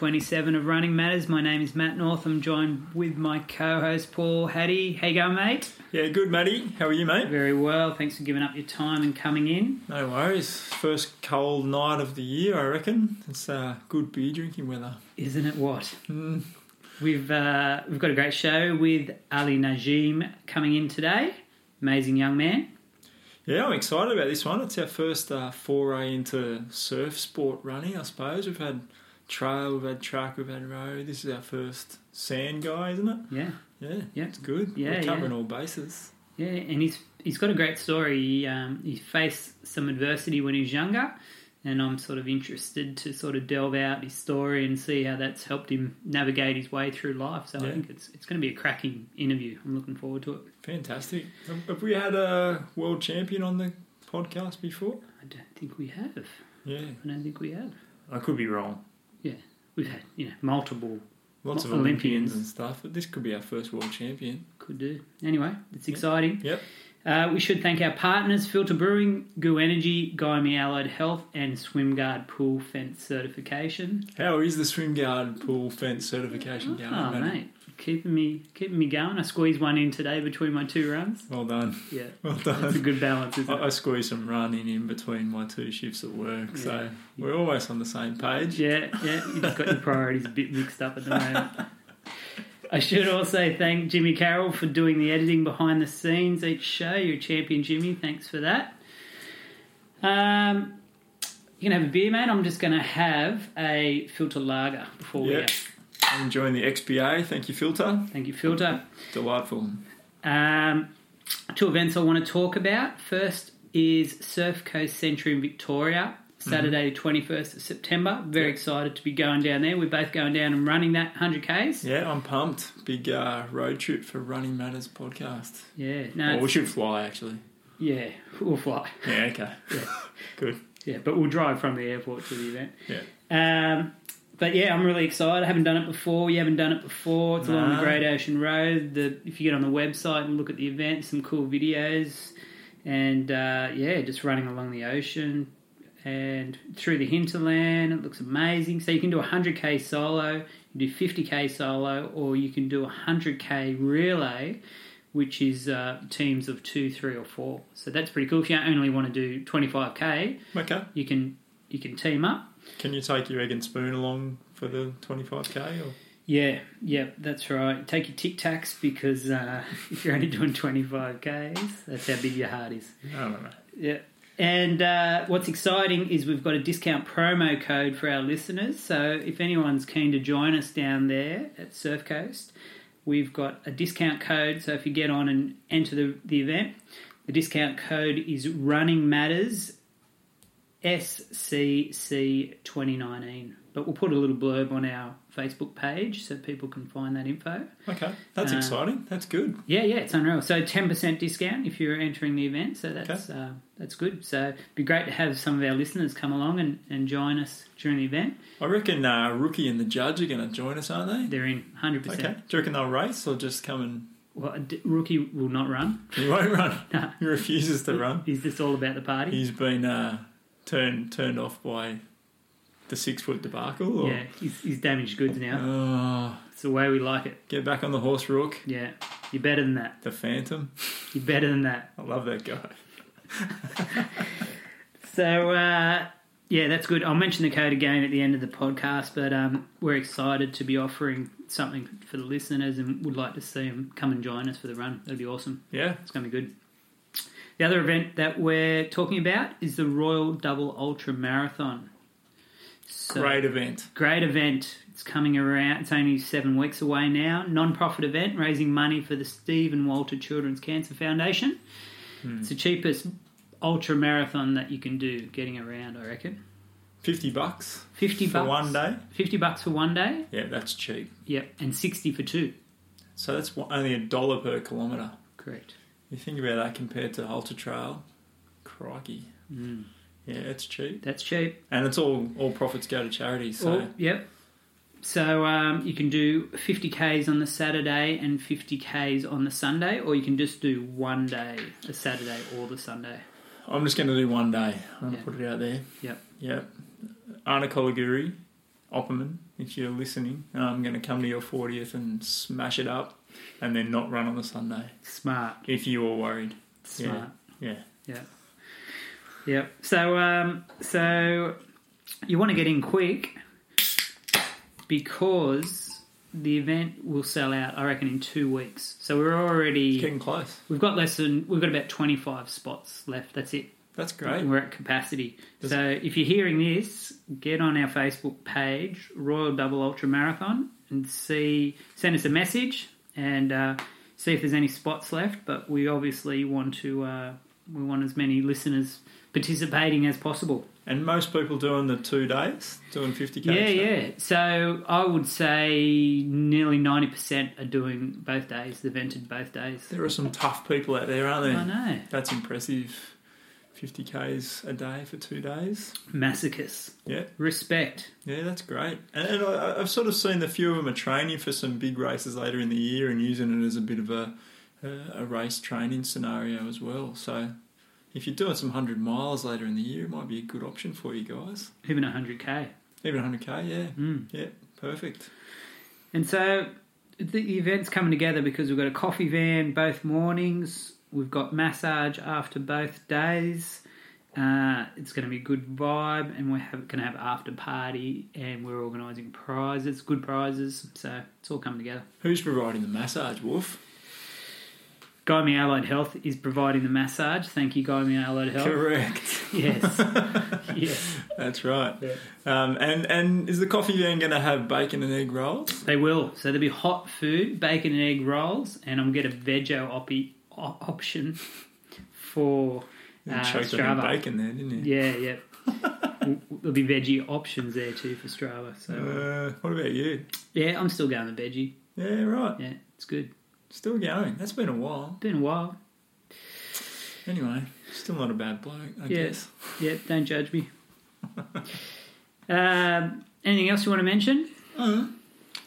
episode 27 of Running Matters. My name is Matt North. I'm joined with my co-host Paul Hattie. How you going, mate? Yeah, good, Matty. How are you, mate? Very well. Thanks for giving up your time and coming in. No worries. First cold night of the year, I reckon. It's uh, good beer drinking weather. Isn't it what? Mm. We've uh, we've got a great show with Ali Najim coming in today. Amazing young man. Yeah, I'm excited about this one. It's our first uh, foray into surf sport running, I suppose. We've had trail, we've had track, we've had road. This is our first sand guy, isn't it? Yeah, Yeah, Yeah. it's good. Yeah, We're covering yeah. all bases. yeah, and he's he's got a great story. He, um, he faced some adversity when he was younger, and I'm sort of interested to sort of delve out his story and see how that's helped him navigate his way through life. So I think it's it's going to be a cracking interview. I'm looking forward to it. Fantastic. Have- Have we had a world champion on the podcast before? I don't think we have. Yeah, I don't think we have. I could be wrong. Yeah, we've had you know multiple Lots of Olympians. Olympians and stuff, but this could be our first world champion. could do. Anyway, it's exciting. Yep. Uh, we should thank our partners: Filter Brewing, Goo Energy, Guyme Allied Health, and SwimGuard Pool Fence Certification. How is the swim guard pool fence certification going, Oh, mate, keeping me keeping me going. I squeezed one in today between my two runs. Well done. Yeah, Well done. It's a good balance, isn't I, I squeezed some running in between my two shifts at work, so Yeah. we're always on the same page. Yeah, yeah. You just got your priorities a bit mixed up at the moment. I should also thank Jimmy Carroll for doing the editing behind the scenes each show. You're a champion, Jimmy. Thanks for that. Um, you can have a beer, man. I'm just going to have a filter lager before we Yeah. go. I'm enjoying the XPA. Thank you, Filter. Thank you, filter. Delightful. Um, two events I want to talk about. First is Surf Coast Century in Victoria, Saturday, the 21st of September. Very Yeah. excited to be going down there. We're both going down and running that 100Ks. Yeah, I'm pumped. Big uh, road trip for Running Matters podcast. Yeah, no, Well, we should fly, actually. yeah, we'll fly. Yeah, okay. Yeah. Good. Yeah, but we'll drive from the airport to the event. Yeah. Um, but yeah, I'm really excited. I haven't done it before. You haven't done it before. It's along the Great Ocean Road. The if you get on the website and look at the event, some cool videos, and uh, yeah, just running along the ocean and through the hinterland. It looks amazing. So you can do a 100k solo, you do 50k solo, or you can do a 100k relay. Which is uh, teams of two, three, or four. So that's pretty cool. If you only want to do 25k, Okay. you can you can team up. Can you take your egg and spoon along for the 25k? Or? Yeah, yeah, that's right. Take your Tic Tacs because uh, if you're only doing 25Ks, that's how big your heart is. I don't know. Yeah. And uh, what's exciting is we've got a discount promo code for our listeners. So if anyone's keen to join us down there at Surf Coast, we've got a discount code. So if you get on and enter the, the event, the discount code is Running Matters SCC 2019. But we'll put a little blurb on our Facebook page so people can find that info. Okay. That's Uh, exciting. That's good. Yeah, yeah, it's unreal. So ten percent discount if you're entering the event. So that's uh, that's good. So it'd be great to have some of our listeners come along and, and join us during the event. I reckon uh, Rookie and the Judge are going to join us, aren't they? They're in hundred Okay. percent. Do you reckon they'll race or just come and. Well, rookie will not run. He won't run. No. He refuses to run. Is this all about the party? He's been uh, turned turned off by the six foot debacle. Or, Yeah, he's, he's damaged goods now. Oh, It's the way we like it. get back on the horse, Rook. Yeah, you're better than that. The Phantom. You're better than that. I love that guy. So uh, yeah, that's good. I'll mention the code again at the end of the podcast, but um, we're excited to be offering something for the listeners and would like to see them come and join us for the run. That'd be awesome. Yeah. It's to be good. The other event that we're talking about is the Royal Double Ultra Marathon. So, Great event. great event. It's coming around. It's only seven weeks away now. Non-profit event raising money for the Steven Walter Children's Cancer Foundation. Hmm. It's the cheapest ultra marathon that you can do getting around. I reckon. 50 bucks Fifty for bucks one day. Fifty bucks for one day. Yeah, that's cheap. Yep, and sixty for two. So that's only a dollar per kilometre. Correct. You think about that compared to Ultra Trail, crikey. Mm. Yeah, it's cheap. That's cheap. And it's all all profits go to charity. So Oh, yep. So um, you can do 50 Ks on the Saturday and 50 Ks on the Sunday, or you can just do one day, the Saturday or the Sunday. I'm just going to do one day. I'm going to put it out there. Yep. Yep. Anna Kolaguri, Opperman, if you're listening, I'm going to come to your 40th and smash it up, and then not run on the Sunday. Smart. If you were worried, Smart. yeah. Yeah. Yep. So, um, so you want to get in quick because the event will sell out. I reckon in two weeks. So we're already Getting close. we've got less than we've got about twenty five spots left. That's it. That's great. We're at capacity. Does- so if you're hearing this, get on our Facebook page, Royal Double Ultra Marathon, and see send us a message and uh, see if there's any spots left. But we obviously want to uh, we want as many listeners participating as possible. And most people doing the two days, doing 50k. Yeah, yeah. So I would say nearly ninety percent are doing both days. They've entered both days. There are some tough people out there, aren't there? I know That's impressive. 50k's a day for two days. masochists. Yeah, Respect. yeah, that's great. And, and I, I've sort of seen a few of them are training for some big races later in the year and using it as a bit of a a, a race training scenario as well. So if you're doing some hundred miles later in the year, it might be a good option for you guys. Even hundred k. Even 100k, yeah, Mm. yeah, perfect. And so the event's coming together because we've got a coffee van both mornings. We've got massage after both days. Uh, it's going to be a good vibe, and we're going to have after party, and we're organising prizes, good prizes. So it's all coming together. Who's providing the massage, Wolf? Guy Me Allied Health is providing the massage. Thank you, Guy Me Allied Health. Correct. Yes, yes, That's right. Yeah. Um, and and is the coffee van going to have bacon and egg rolls? they will. So there'll be hot food, bacon and egg rolls, and I'm going to get a veggie oppie, op- option for uh, Strava. bacon there, didn't you? Yeah, yeah. There'll be veggie options there too for Strava. So Uh, what about you? yeah, I'm still going the veggie. Yeah, right. Yeah, it's good. Still going. That's been a while. Been a while. Anyway, still not a bad bloke, I Yeah. guess. Yeah, don't judge me. um, anything else you want to mention? Uh,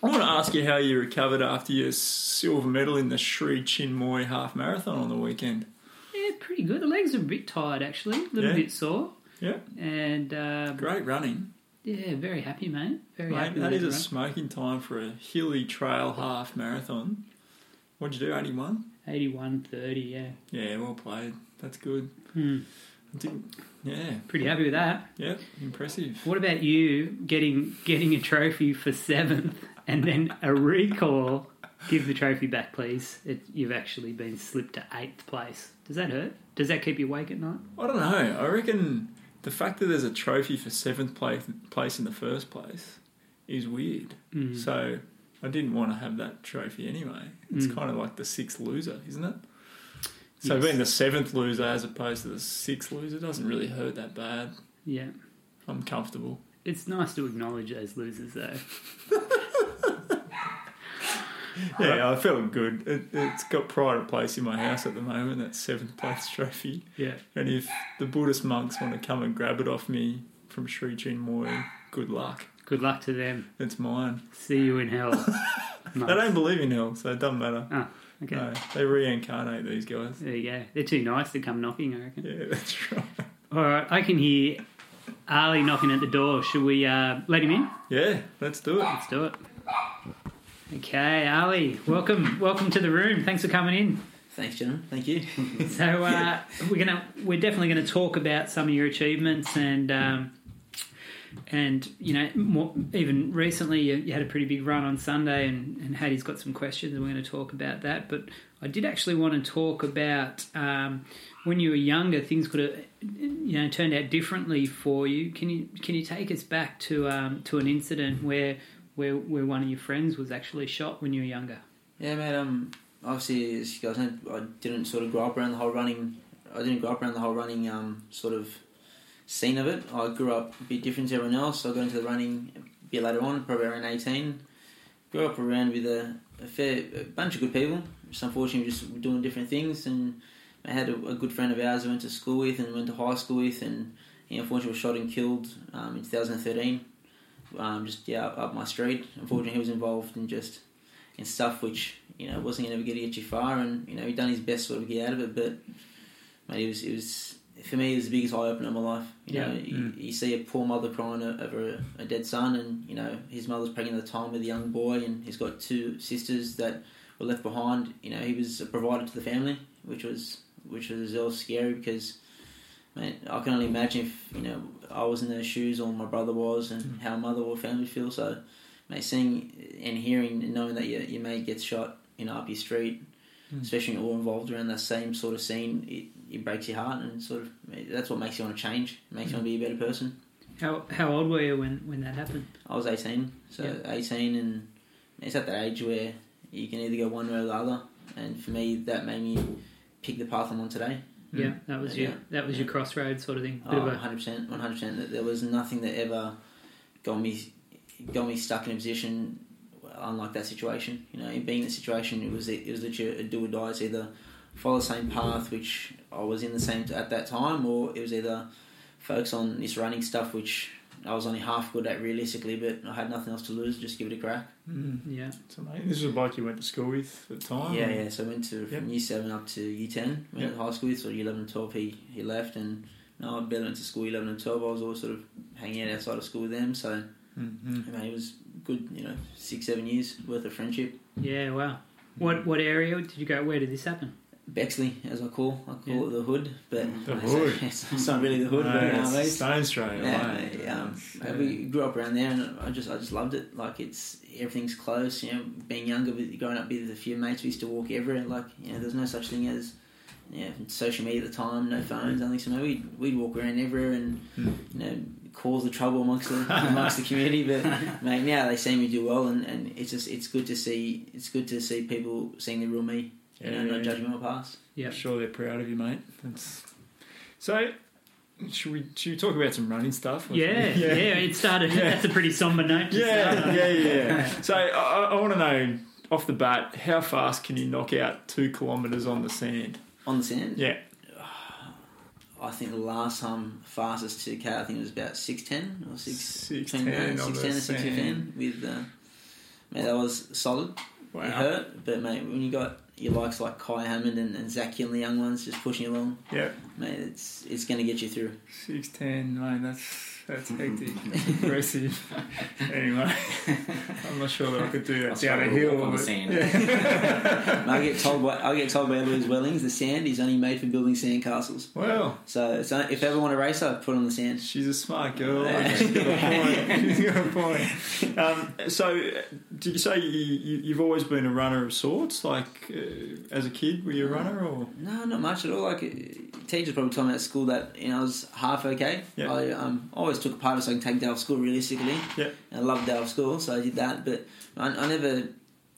I want to ask you how you recovered after your silver medal in the Sri Chinmoy half marathon on the weekend. Yeah, pretty good. The legs are a bit tired actually, a little Yeah. bit sore, Yeah, and uh, great running. yeah, very happy, mate. Very Mate, happy. That is a run. smoking time for a hilly trail half marathon. What'd you do, 81? 81.30, Yeah, Yeah, well played. That's good. hmm. Yeah, pretty happy with that. yeah, impressive. What about you getting getting a trophy for seventh and then a recall? Give the trophy back, please. It, you've actually been slipped to eighth place. Does that hurt? Does that keep you awake at night? I don't know. I reckon the fact that there's a trophy for seventh place, place in the first place is weird. Mm. So I didn't want to have that trophy anyway. It's Mm. kind of like the sixth loser, isn't it? So Yes. being the seventh loser as opposed to the sixth loser doesn't really hurt that bad. Yeah, I'm comfortable. it's nice to acknowledge those losers, though. Yeah, I felt good. It, it's got pride of place in my house at the moment. That seventh place trophy. Yeah, And if the Buddhist monks want to come and grab it off me from Sri Chinmoy, good luck. good luck to them. It's mine. See you in hell. They don't believe in hell, so it doesn't matter. Ah, okay. No, they reincarnate these guys. There you go. They're too nice to come knocking, I reckon. Yeah, that's right. All right, I can hear Ali knocking at the door. Should we uh, let him in? Yeah, let's do it. Let's do it. Okay, Ali, welcome, welcome to the room. Thanks for coming in. Thanks, gentlemen. Thank you. So uh, we're gonna, we're definitely going to talk about some of your achievements and, um, and you know, more, even recently you, you had a pretty big run on Sunday, and, and Hattie's got some questions, and we're going to talk about that. But I did actually want to talk about um, when you were younger, things could have, you know, turned out differently for you. Can you can you take us back to um, to an incident where where where one of your friends was actually shot when you were younger? yeah, mate. Um, obviously, as you guys know, I didn't sort of grow up around the whole running. I didn't grow up around the whole running um, sort of scene of it. I grew up a bit different to everyone else. I got into the running a bit later on, probably around eighteen. Grew up around with a, a fair a bunch of good people. Just unfortunately, just doing different things. And I had a, a good friend of ours I went to school with and went to high school with, and he unfortunately was shot and killed um, in 2013. Um, just yeah, up, my street. Unfortunately, he was involved in just in stuff which you know wasn't going to get get you far, and you know he done his best sort of get out of it. But mate, it was it was for me, it was the biggest eye opener in my life. You Yeah. know, you, Mm. you see a poor mother crying over a, a dead son, and you know his mother's pregnant at the time with a young boy, and he's got two sisters that were left behind. You know, he was a provider to the family, which was which was as well scary because. Man, I can only imagine if you know I was in those shoes or my brother was, and Mm. how mother or family feel. So, mate, seeing and hearing and knowing that your, your mate gets shot, in your street, Mm. especially all involved around that same sort of scene, it, it breaks your heart and sort of that's what makes you want to change. Makes you want to be a better person. How how old were you when, when that happened? I was eighteen, so Yeah. eighteen, and it's at that age where you can either go one way or the other. And for me, that made me pick the path I'm on today. Mm. Yeah, that was your Yeah. that was your crossroads sort of thing. Bit Oh, of 100%, 100%. That There was nothing that ever got me got me stuck in a position unlike that situation. You know, in being in the situation, it was it was literally a do or die. It's either follow the same path, which I was in the same at that time, or it was either focus on this running stuff, which I was only half good at realistically, but I had nothing else to lose. Just give it a crack. Mm. yeah. So, mate, this was a bike you went to school with at the time? Yeah, or- yeah. So I went to Yep. from year seven up to year ten. Went Yep. to high school with. So year eleven and twelve, he he left, and no, I barely went to school. Year eleven and twelve, I was always sort of hanging out outside of school with them. So Mhm. you know, it was good. You know, six seven years worth of friendship. Yeah, wow. What what area did you go? Where did this happen? Bexley, as I call, I call Yeah. it the hood, but The it's- hood. It's, it's not really the hood, No, but it's mate, Stone's Throw yeah, um, Yeah. we grew up around there, and I just I just loved it. Like it's everything's close. You know, being younger, with growing up with a few mates, we used to walk everywhere. Like you know, there's no such thing as yeah, social media at the time, no phones, nothing. So we'd we'd walk around everywhere and Hmm. you know cause the trouble amongst the amongst the community. But mate, now they see me do well, and, and it's just it's good to see it's good to see people seeing the real me. You know, Yeah, not yeah. judging my past. Yeah. I'm sure they're proud of you, mate. That's... So, should we should we talk about some running stuff? Yeah, yeah, yeah, It started. Yeah. That's a pretty somber note. to Yeah, start on. yeah, yeah. So I, I, I want to know off the bat how fast can you knock out two kilometres on the sand? On the sand, Yeah, I think the last time fastest 2k, I think it was about 610 or 6 six between ten uh, on 610 the and sand. 615 with uh, mate, that was solid. Wow. It hurt, but mate, when you got your likes like Kai Hammond and, and Zach Hill, the young ones, just pushing along, Yeah, mate, it's it's going to get you through. six ten, mate. That's that's hectic, aggressive. anyway, I'm not sure that I could do that I'll down a hill. on the sand. And I get told by I get told by Louis Wellings, the sand is only made for building sand castles. Well, So, so if I ever want to race, I put on the sand. She's a smart girl. Yeah. She's got a point. She's got a point. Um, so, did you say you, you, you've always been a runner of sorts? Like, uh, as a kid, were you a runner or? No, not much at all. Like uh, teachers probably told me at school that you know I was half okay. Yeah. I um, always took a part of it so I can take day off school realistically. Yeah. And I loved day off school, so I did that. But I, I never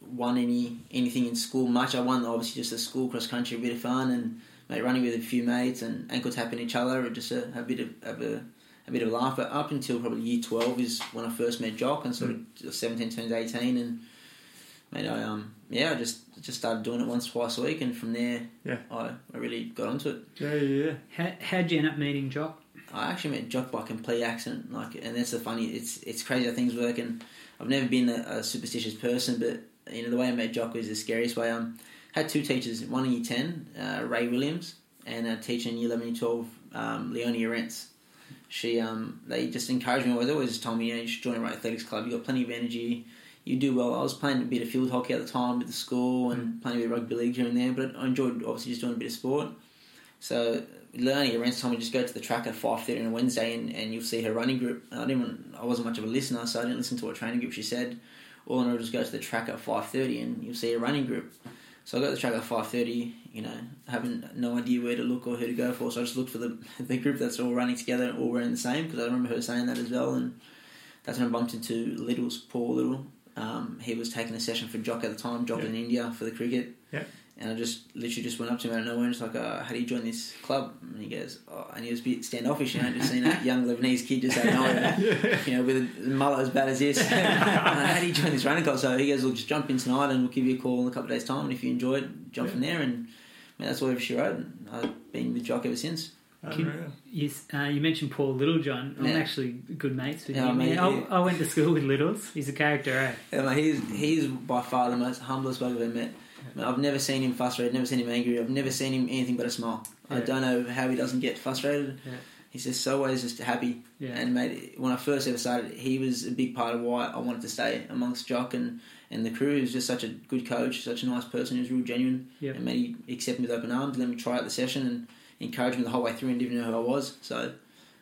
won any anything in school much. I won obviously just a school cross country, a bit of fun, and mate, running with a few mates and ankle tapping each other, and just a, a bit of, of a a bit of a laugh. But up until probably year twelve is when I first met Jock, and sort of seventeen turns eighteen, and mate, I um yeah, I just just started doing it once twice a week, and from there, Yeah. I, I really got onto it. Yeah, yeah. How, how'd you end up meeting Jock? I actually met Jock by complete accident, like, and that's the funny. It's it's crazy how things work, and I've never been a, a superstitious person, but you know the way I met Jock was the scariest way. Um, had two teachers, one in year ten, uh, Ray Williams, and a teacher in year eleven and twelve, um, Leonie Arentz. She um, they just encouraged me. Always, always just told me, you know, you should join a athletics club. You have got plenty of energy. You do well. I was playing a bit of field hockey at the time with the school and mm. playing a bit of rugby league here and there, but I enjoyed obviously just doing a bit of sport. So Leonie Arentz time, me just go to the track at five thirty on a Wednesday and, and you'll see her running group. I didn't. I wasn't much of a listener, so I didn't listen to what training group she said. All I know was just go to the track at five thirty and you'll see a running group. So I got the track at five thirty. You know, having no idea where to look or who to go for. So I just looked for the the group that's all running together and all wearing the same because I remember her saying that as well. And that's when I bumped into Little's Paul Little. Um, he was taking a session for Jock at the time, Jock Yeah. in India for the cricket. Yeah. And I just literally just went up to him out of nowhere and just like, uh, how do you join this club? And he goes, oh, and he was a bit standoffish, you know, just seeing a young Lebanese kid just out of nowhere, you know, with a mullet as bad as this. And how do you join this running club? So he goes, well, just jump in tonight and we'll give you a call in a couple of days' time. And if you enjoy it, jump Yeah. from there. And man, that's all ever she wrote. And I've been with Jock ever since. Unreal. You, uh, you mentioned Paul Littlejohn. I'm Yeah. actually good mates with Yeah, him. mate, Yeah, I. I went to school with Littles. He's a character, eh? Yeah, like, he's he's by far the most humblest bloke I've ever met. I've never seen him frustrated, never seen him angry. I've never seen him anything but a smile. I don't know how he doesn't get frustrated. He's just always just happy. Yeah. And mate, when I first ever started, he was a big part of why I wanted to stay amongst Jock and, and the crew. He was just such a good coach, such a nice person. He was real genuine. Yep. And mate, he accepted me with open arms, let me try out the session, and encouraged me the whole way through and didn't know who I was. So,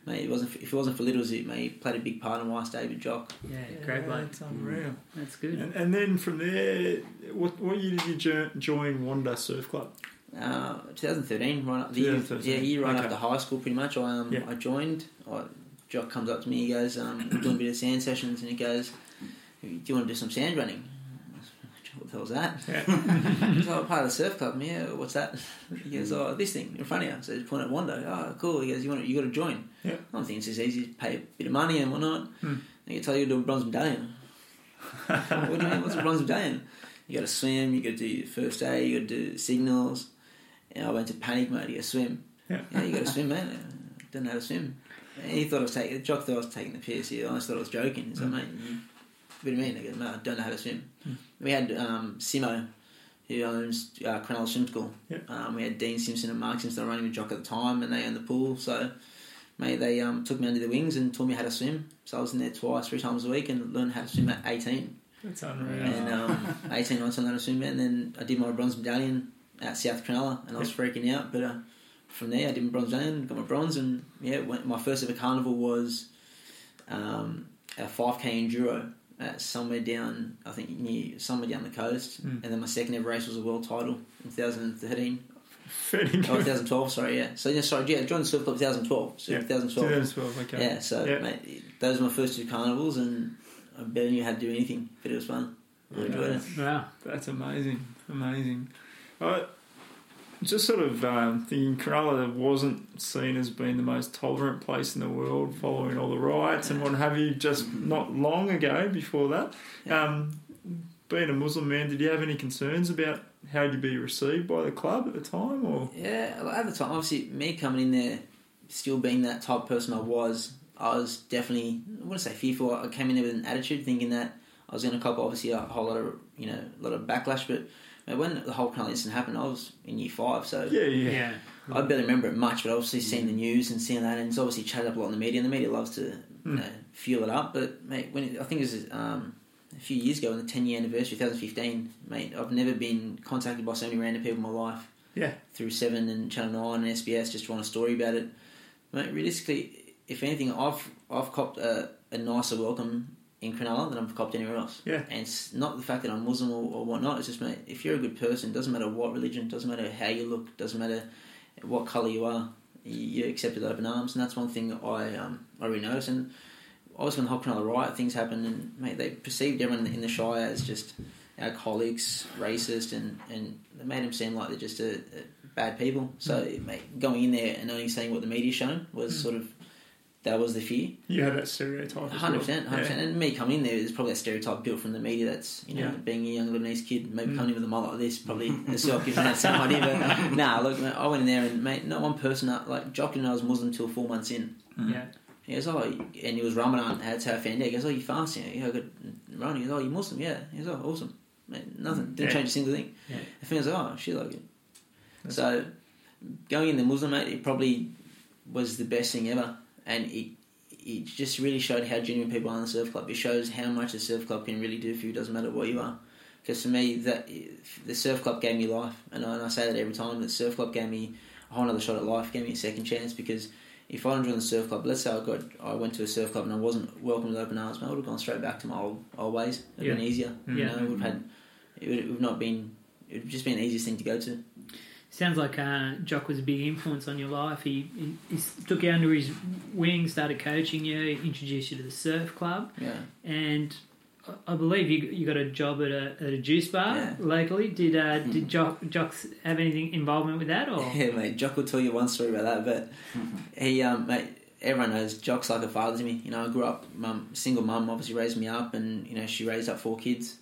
mate, it wasn't if it wasn't for Littles, it mate, he played a big part in why I stayed with Jock. Yeah, great bloke. That's unreal. That's good. And, and then from there, what what year did you join Wanda Surf Club? Uh, 2013, right up the year, 2013. yeah, year right Okay. after high school, pretty much. I um, Yeah. I joined. I, Jock comes up to me, he goes, um, we're doing a bit of sand sessions, and he goes, "Do you want to do some sand running?" What the hell's that? Yeah. He's like, part of the surf club. Yeah, what's that? He goes, oh, this thing in front of you. So he's pointing at Wando. Oh, cool. He goes, you want, you got to join. Yeah. I think it's just easy to pay a bit of money and whatnot. Hmm. They tell you to do a bronze medallion. what do you mean? What's a bronze medallion? You got to swim. You got to do your first aid. You got to do signals. And I went to panic mode. You got to swim. Yeah. Yeah, you got to swim, man. I didn't know how to swim. And he thought I was taking. Jock thought I was taking the piss. He honestly thought I was joking. He's like, Hmm. mate, you, what do you mean? I go, no, I don't know how to swim. Hmm. We had um, Simo, who owns uh, Cronulla Swim School. Yeah. Um, we had Dean Simpson and Mark Simpson running with Jock at the time, and they owned the pool. So, mate, they um, took me under their wings and taught me how to swim. So I was in there twice, three times a week, and learned how to swim at 18. That's unreal. And um, 18, 19, learned to swim. And then I did my bronze medallion at South Cronulla, and I was freaking out. But uh, from there, I did my bronze medallion, got my bronze, and yeah, went, my first ever carnival was um, a 5k enduro at somewhere down, I think near somewhere down the coast. Mm. And then my second ever race was a world title in 2013. Oh, 2012, sorry, yeah. So, yeah, sorry, yeah, I joined the surf club 2012. So, Yeah, 2012. 2012, okay. Yeah, so, Yeah. mate, those were my first two carnivals, and I barely knew how to do anything, but it was fun. I enjoyed it. Wow. That's amazing, amazing. I just sort of um, thinking Cronulla wasn't seen as being the most tolerant place in the world, following all the riots and what have you. Just not long ago, before that, Yeah. um, being a Muslim man, did you have any concerns about how you'd be received by the club at the time, or Yeah, at the time, obviously, me coming in there, still being that type of person I was, I was definitely, I wouldn't say fearful. I came in there with an attitude, thinking that I was going to cop obviously a whole lot of, you know, a lot of backlash. But when the whole Cronulla incident happened, I was in year five, so yeah, yeah, Yeah. I barely remember it much. But obviously, seeing the news and seeing that, and it's obviously chatted up a lot in the media, and the media loves to, you Mm. know, fuel it up. But mate, when it, I think it was um, a few years ago, in the ten year anniversary, 2015, mate, I've never been contacted by so many random people in my life yeah, through Seven and Channel Nine and SBS just to want a story about it. Mate, realistically, if anything, I've I've copped a, a nicer welcome in Cronulla than I've copped anywhere else. Yeah. And it's not the fact that I'm Muslim or, or whatnot. It's just mate, if you're a good person, doesn't matter what religion, doesn't matter how you look, doesn't matter what colour you are, you're accepted open arms, and that's one thing I um I really noticed. And I obviously, when the whole Cronulla riot things happened, and mate, they perceived everyone in the Shire as just alcoholics, racist, and and they made them seem like they're just a, a bad people. So, mate, going in there and only seeing what the media's shown was Mm. sort of that was the fear. you had that stereotype. Hundred percent, hundred percent. And me coming in there, there's probably that stereotype built from the media. That's you know, Yeah. being a young Lebanese kid, maybe Mm. coming in with a mullet like this, probably itself gives me that same idea. But nah, look, mate, I went in there and mate, not one person uh, like Jock didn't I was Muslim till four months in. Mm. Yeah. He goes, oh, and it was Ramadan. That's how I found out. He goes, oh, you fasting? Yeah, I got Ramadan. He goes, oh, you Muslim? Yeah. He goes, oh, awesome. Mate, nothing. Didn't Yeah. change a single thing. Yeah. I think I was like, oh, shit, like it. That's- So going in the Muslim, mate, it probably was the best thing ever, and it it just really showed how genuine people are in the surf club. It shows how much a surf club can really do for you. Doesn't matter what you are. Because for me, that the surf club gave me life, and I, and I say that every time. The surf club gave me a whole other shot at life, gave me a second chance. Because if I didn't join the surf club, let's say I got I went to a surf club and I wasn't welcomed with open arms, man, I would have gone straight back to my old old ways. It'd Yeah. been easier. Mm. You Yeah. know, it would have had it would, it would not been. It would just been the easiest thing to go to. Sounds like uh, Jock was a big influence on your life. He, he, he took you under his wing, started coaching you, introduced you to the surf club, Yeah. and I- I believe you you got a job at a, at a juice bar Yeah. locally. Did uh, did Jock Jocks have anything involvement with that or? Yeah, mate. Jock will tell you one story about that, but he, um, mate, everyone knows Jock's like a father to me. You know, I grew up, mum, single mum, obviously raised me up, and you know, she raised up four kids.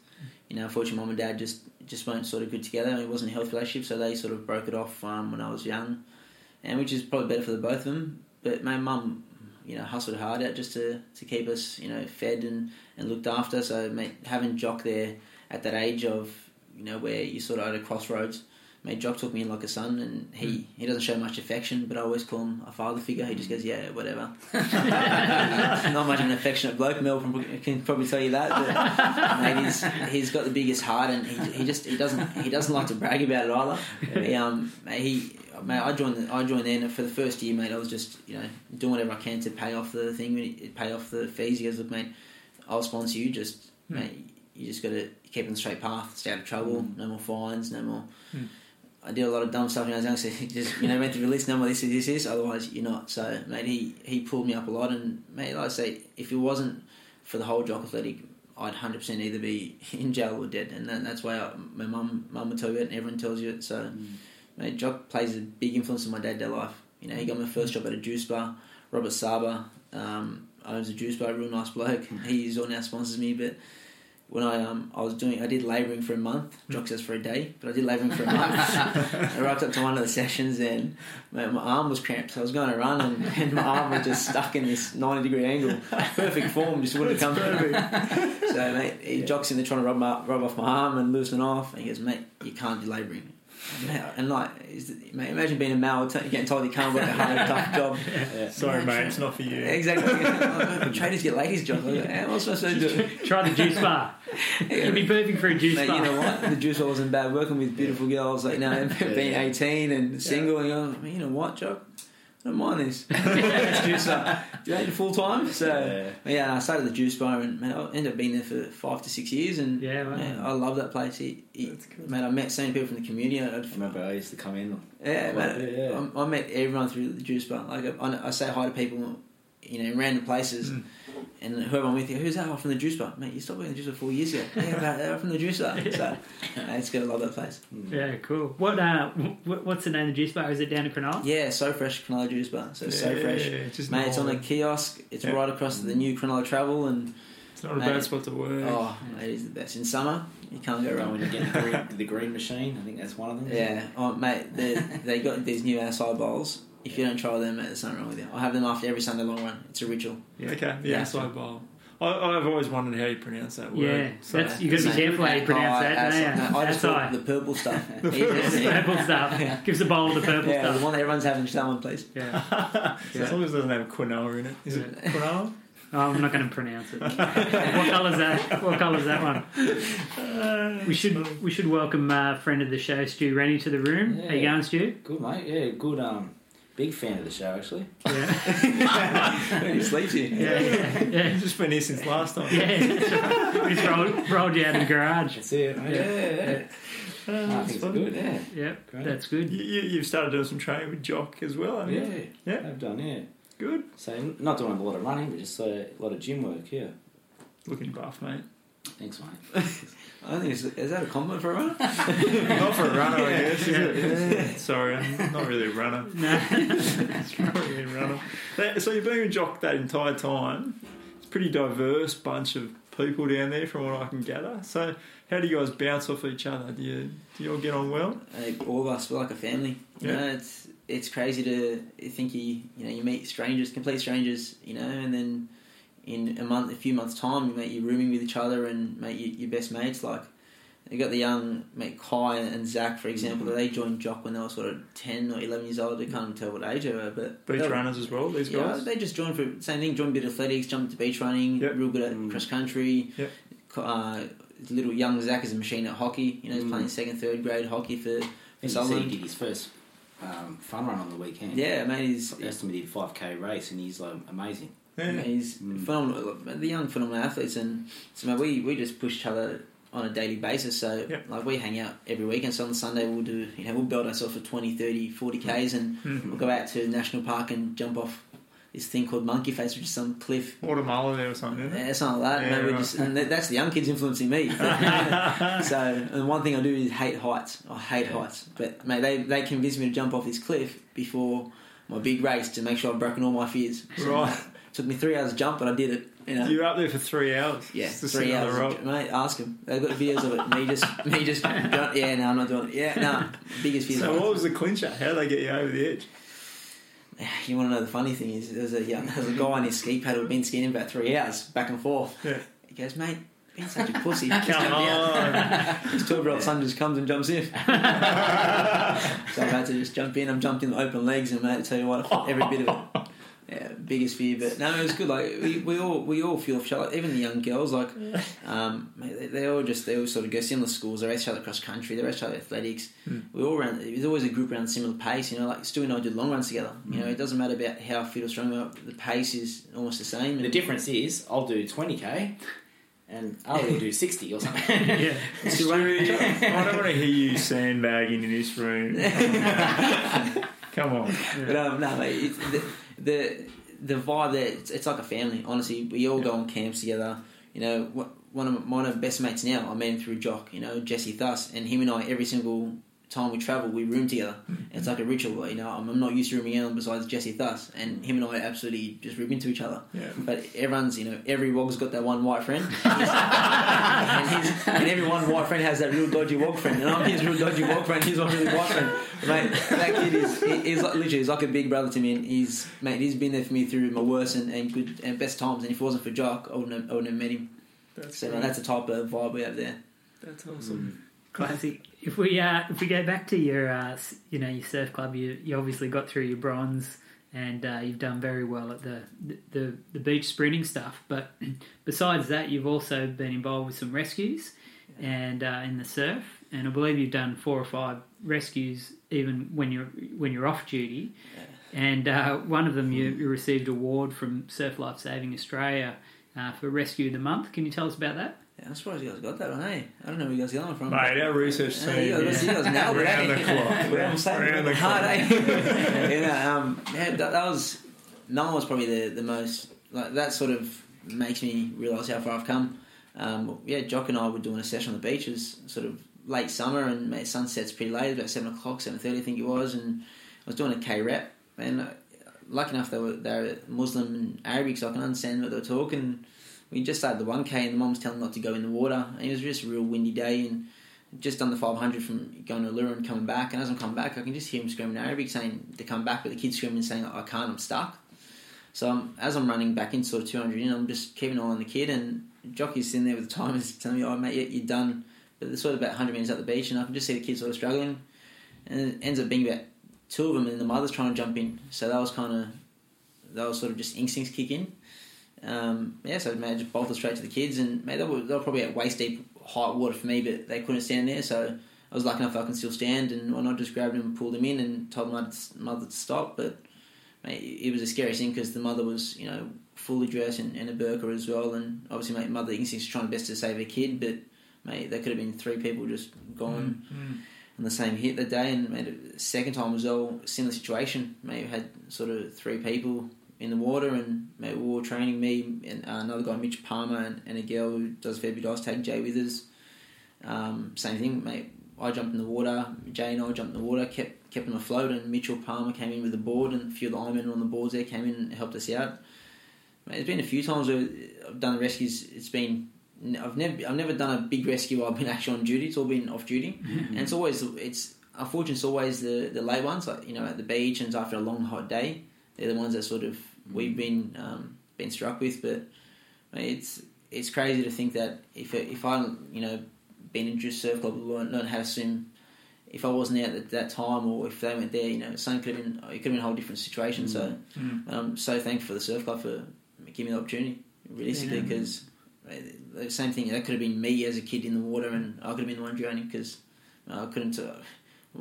You know, unfortunately, mum and dad just just weren't sort of good together. It wasn't a healthy relationship, so they sort of broke it off um, when I was young, and which is probably better for the both of them. But my mum, you know, hustled hard out just to, to keep us, you know, fed and, and looked after. So, mate, having Jock there at that age of you know, where you sort of at a crossroads. Mate, Jock took me in like a son, and he, he doesn't show much affection, but I always call him a father figure. He just goes, yeah, whatever. Not much of an affectionate bloke. Mel from- can probably tell you that. But mate, he's, he's got the biggest heart, and he, he just he doesn't he doesn't like to brag about it either. He, um, mate, he mate, I joined the, I joined there for the first year, mate. I was just you know doing whatever I can to pay off the thing, pay off the fees. He goes, look, mate, I'll sponsor you. Just Hmm. mate, you just got to keep on the straight path, stay out of trouble, no more fines, no more. Hmm. I did a lot of dumb stuff when I was young, so just you know went through the list, no more this, is? this, is, Otherwise, you're not. So, mate, he he pulled me up a lot, and mate, like I say, if it wasn't for the whole Jock Athletic, I'd hundred percent either be in jail or dead, and that, that's why I, my mum mum would tell you it, and everyone tells you it. So, mate, Jock plays a big influence in my day to day life. You know, he got my first job at a juice bar. Robert Saba um, owns a juice bar, real nice bloke. He's all now sponsors me, but when I um I was doing I did labouring for a month. Jock says for a day, but I did labouring for a month. I rocked up to one of the sessions and my, my arm was cramped. So I was going to run and, and my arm was just stuck in this ninety degree angle. Perfect form, just wouldn't come through. So mate, he Jock's in there trying to rub my, rub off my arm and loosen off. And he goes, mate, you can't do labouring. Mate, And like, mate, imagine being a male t- getting told you can't work a hard, tough job. Sorry, mate, it's not for you. Exactly. Like, Traders get ladies' jobs. Like, How am I supposed to do? Try the juice bar. It'd be perfect for a juice Mate, bar. you know what? The juice bar wasn't bad. Working with beautiful girls, like now know, being eighteen and single, and you're you know what, Jock? I don't mind this. juice bar. You ain't full time, so Yeah. yeah. I started the juice bar, and man, I ended up being there for five to six years, and Yeah, wow. man, I love that place. He, he, That's cool. man, I met so many people from the community. I'd, I remember I used to come in. yeah, man, bit, yeah. I, I met everyone through the juice bar. Like I, I say hi to people, you know, in random places. Mm. And whoever I'm with, you, who's that? Oh, from the juice bar, mate. You stopped working the juice bar four years ago. Yeah, about that from the juice bar. So, uh, it's gonna love that place. Yeah, cool. What uh, wh- what's the name of the juice bar? Is it down in Cronulla? Yeah, so fresh Cronulla juice bar. So so fresh, Yeah, just mate. It's on a kiosk. It's Yeah. right across the new Cronulla Travel, and It's not a mate. bad spot to work. oh, it is the best in summer. You can't go Go wrong. when you get the green, the green machine. I think that's one of them. Yeah, oh, mate. They they got these new acai bowls. If you don't try them, mate, there's something wrong with you. I have them after every Sunday long run. It's a ritual. Yeah, okay. The Yeah. outside bowl. I, I've always wondered how you pronounce that word. Yeah, So- that's you got to be Mate, careful how you pronounce oh, that. acai- don't you? no, I just Acai. call it the purple stuff. the purple stuff. Gives a bowl of the purple Yeah, the stuff. one that everyone's having. Just that one, please. Yeah. As long as it doesn't have quinoa in it. Is it quinoa? Oh, I'm not going to pronounce it. what colour's that? What colour's that one? We should we should welcome uh, friend of the show, Stu Rennie, to the room. How you going, Stu? Good mate. Yeah, good. Um, big fan of the show actually. Yeah, he sleeps here. yeah, yeah. yeah. He's just been here since last time. Yeah, that's right. we just rolled, rolled you out in the garage. That's it. mate. Yeah, yeah. yeah. Uh, I that's think it's fun. good. Yeah. Yep, Great. that's good. You, you, you've started doing some training with Jock as well, haven't Yeah. you? Yeah. I've done. Yeah. Good. So not doing a lot of running, but just uh, a lot of gym work. Yeah. Looking buff, mate. Thanks, mate. I think it's, is that a compliment for a runner? not for a runner, I guess, is Yeah. Sorry, I'm not really a runner. No. Not really a runner. That- So you've been with Jock that entire time. It's a pretty diverse bunch of people down there, from what I can gather. So how do you guys bounce off each other? Do you do you all get on well? Like, all of us, we're like a family. You Yeah. know, it's it's crazy to think you you know you meet strangers, complete strangers, you know, and then in a month, a few months' time, you mate, you're rooming with each other and mate, you, your best mates. Like you got the young mate Kai and Zach, for example. Mm-hmm. They joined Jock when they were sort of ten or eleven years old. I can't even tell what age they were, but Beach they were- runners as well, these Yeah, guys. they just joined for same thing. Joined a bit of athletics, jumped to beach running, Yep. real good at Mm. cross country. Yep. Uh, little young Zach is a machine at hockey. You know, he's Mm. playing second, third grade hockey for, for think Sutherland. he did his first um, fun run on the weekend. Yeah, mate, he's Estimated five k race, and he's like amazing. Yeah. he's Mm. phenomenal. The young phenomenal athletes, and so mate, we we just push each other on a daily basis. So Yep. like we hang out every weekend. So on Sunday we'll do you know we'll build ourselves for 20, 30, 40 k's, and Mhm. we'll go out to the national park and jump off this thing called Monkey Face, which is some cliff Wattamolla there or something? Yeah, something like that. Yeah, right. just, and that's the young kids influencing me. so, and one thing I do is hate heights. I hate Yeah. heights. But mate, they they convinced me to jump off this cliff before my big race to make sure I've broken all my fears. So, Right. Took me three hours to jump, but I did it. You know. You were up there for three hours. yeah, three hours, the mate. Ask them. They've got videos of it. Me just, me just. Yeah, no, I'm not doing it. Yeah, no. Biggest fear. So what was the clincher? How did they get you over the edge? You want to know the funny thing is, there was a young, there was a guy on his ski paddle who'd been skiing about three hours, back and forth. Yeah. He goes, mate, being such a pussy. Come on. His 12 year old son just comes and jumps in. so I've had to just jump in. I've jumped in with open legs, and mate, I tell you what, I every bit of it. Yeah, biggest fear, but no, it was good. Like we, we all we all feel for each other. Even the young girls, like um, they, they all just they all sort of go similar schools. They race each other across country. They race each other athletics. Mm. We all ran. There's always a group around a similar pace. You know, like Stu and I did long runs together. You know, it doesn't matter about how fit or strong we are. The pace is almost the same. The difference is I'll do 20k and I will do 60 or something. yeah. Stu I don't want to hear you sandbagging in this room. Come on. But um, no, mate, it's the, the the vibe there, it's, it's like a family. Honestly, we all go on camps together. You know, one of my, one of my best mates now, I met him through Jock. You know, Jesse Thus, and him and I every single time we travel, we room together. Mm-hmm. It's like a ritual. You know, I'm, I'm not used to rooming anyone besides Jesse Thus, and him and I are absolutely just room into each other. Yeah. But everyone's, you know, every wog's got that one white friend, and, and every one white friend has that real dodgy wog friend, and I'm his real dodgy wog friend. He's my really white friend, mate. That kid is, he- he's like literally, he's like a big brother to me, and he's, mate, he's been there for me through my worst and, and good and best times. And if it wasn't for Jock, I wouldn't have, I wouldn't have met him. That's, So man, that's the type of vibe we have there. that's awesome. Classic. If we uh, if we go back to your uh, you know your surf club, you you obviously got through your bronze, and uh, you've done very well at the, the the beach sprinting stuff. But besides that, you've also been involved with some rescues, and uh, in the surf. And I believe you've done four or five rescues even when you're when you're off duty. And uh, one of them you, you received an award from Surf Life Saving Australia uh, for Rescue of the Month. Can you tell us about that? Yeah, I'm surprised you guys got that one, hey? I don't know where you guys got that from. Mate, our research Yeah, team. you guys, you guys nailed it, Round eh? the clock. Well, I'm saying Round the hard, clock. eh? yeah, um, yeah that, that was no one was probably the, the most like that sort of makes me realise how far I've come. Um, yeah, Jock and I were doing a session on the beach. It was sort of late summer and sunset's pretty late, about seven o'clock, seven thirty, I think it was, and I was doing a K rep. And uh, lucky enough, they were they were Muslim and Arabic, so I can understand what they were talking. We just started the one K, and the mum was telling not to go in the water. And it was just a real windy day, and just done the 500 from going to Lure and coming back. And as I'm coming back, I can just hear him screaming in Arabic saying to come back, but the kid's screaming saying, I can't, I'm stuck. So um, as I'm running back in sort of 200 in, I'm just keeping an eye on the kid, and Jockey's sitting there with the timers telling me, oh, mate, you're done. It's sort of about 100 metres up the beach, and I can just see the kids sort of struggling. And it ends up being about two of them, and the mother's trying to jump in. So that was kind of, that was sort of just instincts kick in. Um, yeah, so I just bolted straight to the kids, and they were, they were probably at waist deep high water for me, but they couldn't stand there, so I was lucky enough I can still stand, and when I just grabbed him and pulled him in and told my mother to stop, but it was a scary thing because the mother was, you know, fully dressed and, a burqa as well, and obviously, mate, mother instincts trying best to save her kid, but mate, there could have been three people just gone Mm. on the same hit that day, and mate, the second time was all similar situation. Mate, had sort of three people in the water, and mate, we were training me and uh, another guy, Mitch Palmer, and, and a girl who does fair bit ice tag, Jay Withers. Um, same thing, mate. I jumped in the water. Jay and I jumped in the water, kept kept them afloat, and Mitchell Palmer came in with the board, and a few of the Ironmen on the boards there came in and helped us out. Mate, there's been a few times where I've done the rescues. It's been I've never I've never done a big rescue. Where I've been actually on duty. It's all been off duty, and it's always it's unfortunately it's always the the late ones, like you know at the beach and after a long hot day. They're the ones that sort of we've been um, been struck with, but it's it's crazy to think that if if I you know been in just surf club learn, learn how to swim. If I wasn't out at that time, or if they weren't there, you know, something could have been it could have been a whole different situation. So Mm. I'm so thankful for the surf club for giving me the opportunity, realistically, Yeah. Because the same thing that could have been me as a kid in the water, and I could have been the one drowning because I couldn't. Uh,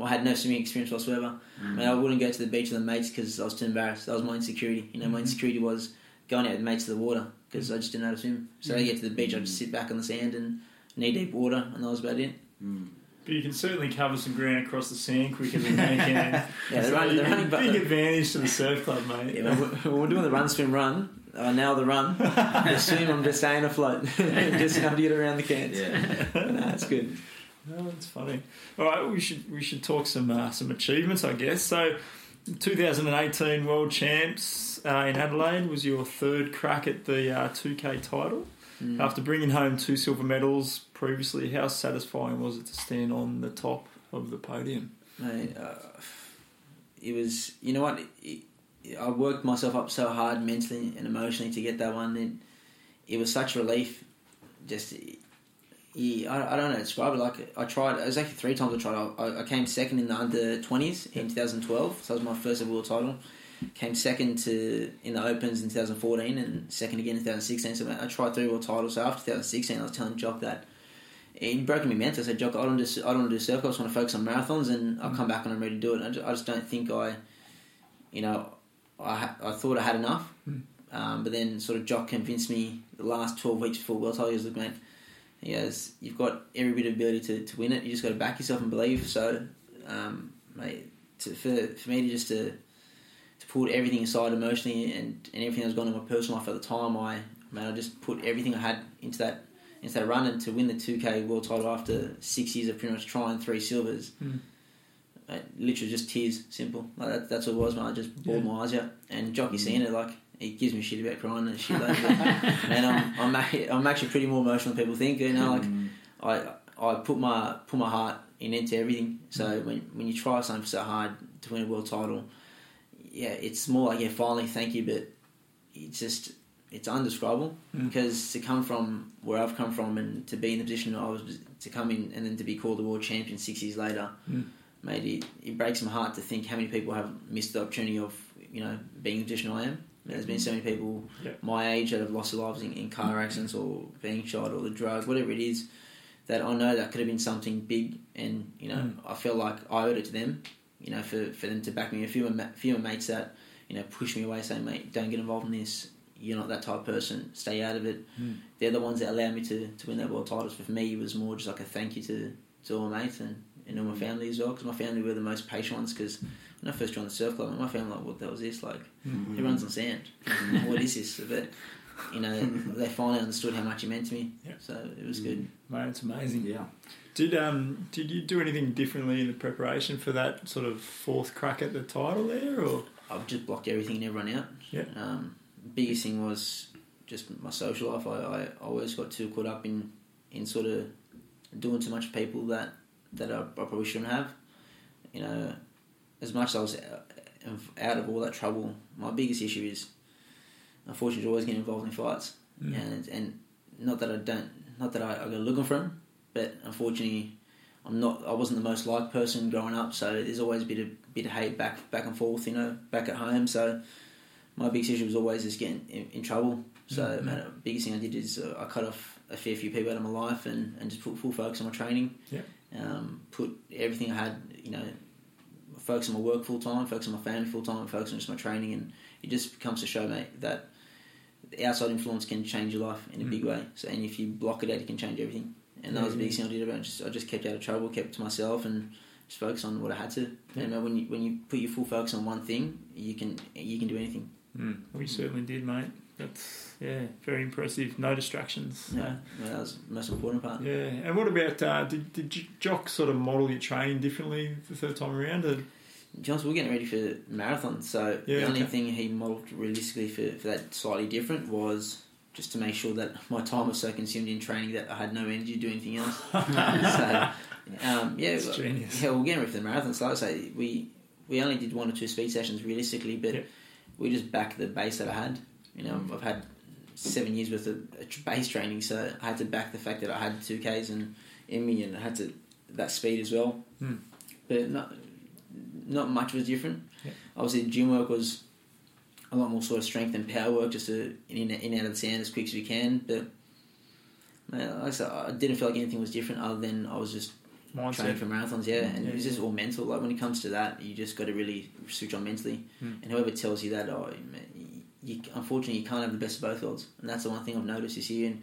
I had no swimming experience whatsoever. I, mean, I wouldn't go to the beach with the mates because I was too embarrassed. That was my insecurity. You know, my Mhm. insecurity was going out with mates to the water because I just didn't know how to swim. So I get to the beach, I just sit back on the sand and knee deep water, and that was about it. Mm. But you can certainly cover some ground across the sand quicker than they can. Yeah, the So run, you- the running, but big advantage to the surf club, mate. Yeah, when we're, we're doing the run, swim, run. I nail the run. I assume I'm just staying afloat, just enough to get around the cans. Yeah. no, that's good. No, that's funny. All right, we should we should talk some uh, some achievements, I guess. So, 2018 World Champs uh, in Adelaide was your third crack at the uh, 2K title. Mm. After bringing home two silver medals previously, how satisfying was it to stand on the top of the podium? Mate, uh, it was. You know what? It, I worked myself up so hard mentally and emotionally to get that one. It, it was such relief. just yeah, I, I don't know how to describe it. Like I tried, it was actually three times I tried. I, I came second in the under twenties in 2012, so that was my first ever world title. Came second to in the Opens in 2014 and second again in 2016. So I tried three world titles. So after 2016, I was telling Jock that it broke me mental. I said, Jock, I don't do I don't want to do circle. I just want to focus on marathons, and I'll mm. come back when I'm ready to do it. I just, I just don't think I, you know, I I thought I had enough, Mm. um, but then sort of Jock convinced me the last 12 weeks before world title. He was like, mate. He goes, you've got every bit of ability to, to win it. You just got to back yourself and believe. So, um, mate, to, for, for me to just to to put everything aside emotionally and, and everything that was going on in my personal life at the time, I man, I just put everything I had into that into that run and to win the two K world title after six years of pretty much trying three silvers. Mm. Mate, literally just tears, simple. Like that, that's what it was, man. I just bawled Yeah. my eyes out. And Jockey seeing it, like he gives me shit about crying and shit like that. Man, I'm I'm, I'm actually pretty more emotional than people think. You know, like Mm. I I put my put my heart in into everything. So when when you try something so hard to win a world title, yeah, it's more like yeah, finally, thank you, but it's just it's undescribable Mm. because to come from where I've come from and to be in the position I was to come in and then to be called the world champion six years later, Mm. Mate, it, it breaks my heart to think how many people have missed the opportunity of you know being in the position I am. There's been so many people my age that have lost their lives in, in car accidents or being shot or the drug, whatever it is, that I know that could have been something big, and you know Mm. I feel like I owed it to them, you know, for, for them to back me. A few my, few mates that you know push me away, saying, "Mate, don't get involved in this. You're not that type of person. Stay out of it." Mm. They're the ones that allowed me to, to win that world titles. But for me, it was more just like a thank you to, to all my mates and, and all my family as well. Because my family were the most patient ones. Because when I first joined the surf club, my family like, "What the hell is this?" Like Mm. everyone's on sand. what is this? But you know, they finally understood how much it meant to me. Yeah. So it was good. Mate, it's amazing. Yeah. Did um did you do anything differently in the preparation for that sort of fourth crack at the title there, or I've just blocked everything and everyone out. Yeah. Um, biggest thing was just my social life. I, I always got too caught up in, in sort of doing too much for people that that I, I probably shouldn't have. You know, as much as I was out- of all that trouble, my biggest issue is unfortunately always getting involved in fights. Mm. And and not that I don't, not that I, I go looking for them, but unfortunately, I'm not. I wasn't the most liked person growing up, so there's always a bit of bit of hate back back and forth, you know, back at home. So my biggest issue was always just getting in, in trouble. So Mhm. man, the biggest thing I did is uh, I cut off a fair few people out of my life and, and just put full focus on my training. Yeah. Um, put everything I had, you know, focus on my work full time, focus on my family full time, focus on just my training, and it just comes to show mate that the outside influence can change your life in a big Mm. way. So and if you block it out, you can change everything. And that was the Yeah. biggest thing I did. About just I just kept out of trouble, kept it to myself, and just focus on what I had to. Yeah. And uh, when you when you put your full focus on one thing, you can you can do anything. Mm. we certainly did, mate. That's yeah, very impressive. No distractions. Yeah, that was the most important part. Yeah, and what about uh, did did Jock sort of model your training differently the third time around? Or? We're getting ready for marathon, so Yeah, the only okay. thing he modelled realistically for, for that slightly different was just to make sure that my time was so consumed in training that I had no energy to do anything else. so, um, yeah, well, genius. yeah, we're getting ready for the marathon. So like I say we we only did one or two speed sessions realistically, but Yeah. we just back the base that I had. You know, I've had seven years worth of base training, so I had to back the fact that I had two Ks and in me, and I had to that speed as well. Hmm. But not not much was different. Yeah. Obviously, gym work was a lot more sort of strength and power work, just to in in and out of the sand as quick as we can. But man, like I said, I didn't feel like anything was different other than I was just training for marathons, yeah, and Yeah, it's just all mental. Like when it comes to that, you just got to really switch on mentally. Hmm. And whoever tells you that, oh, man, you, unfortunately, you can't have the best of both worlds, and that's the one thing I've noticed this year. And,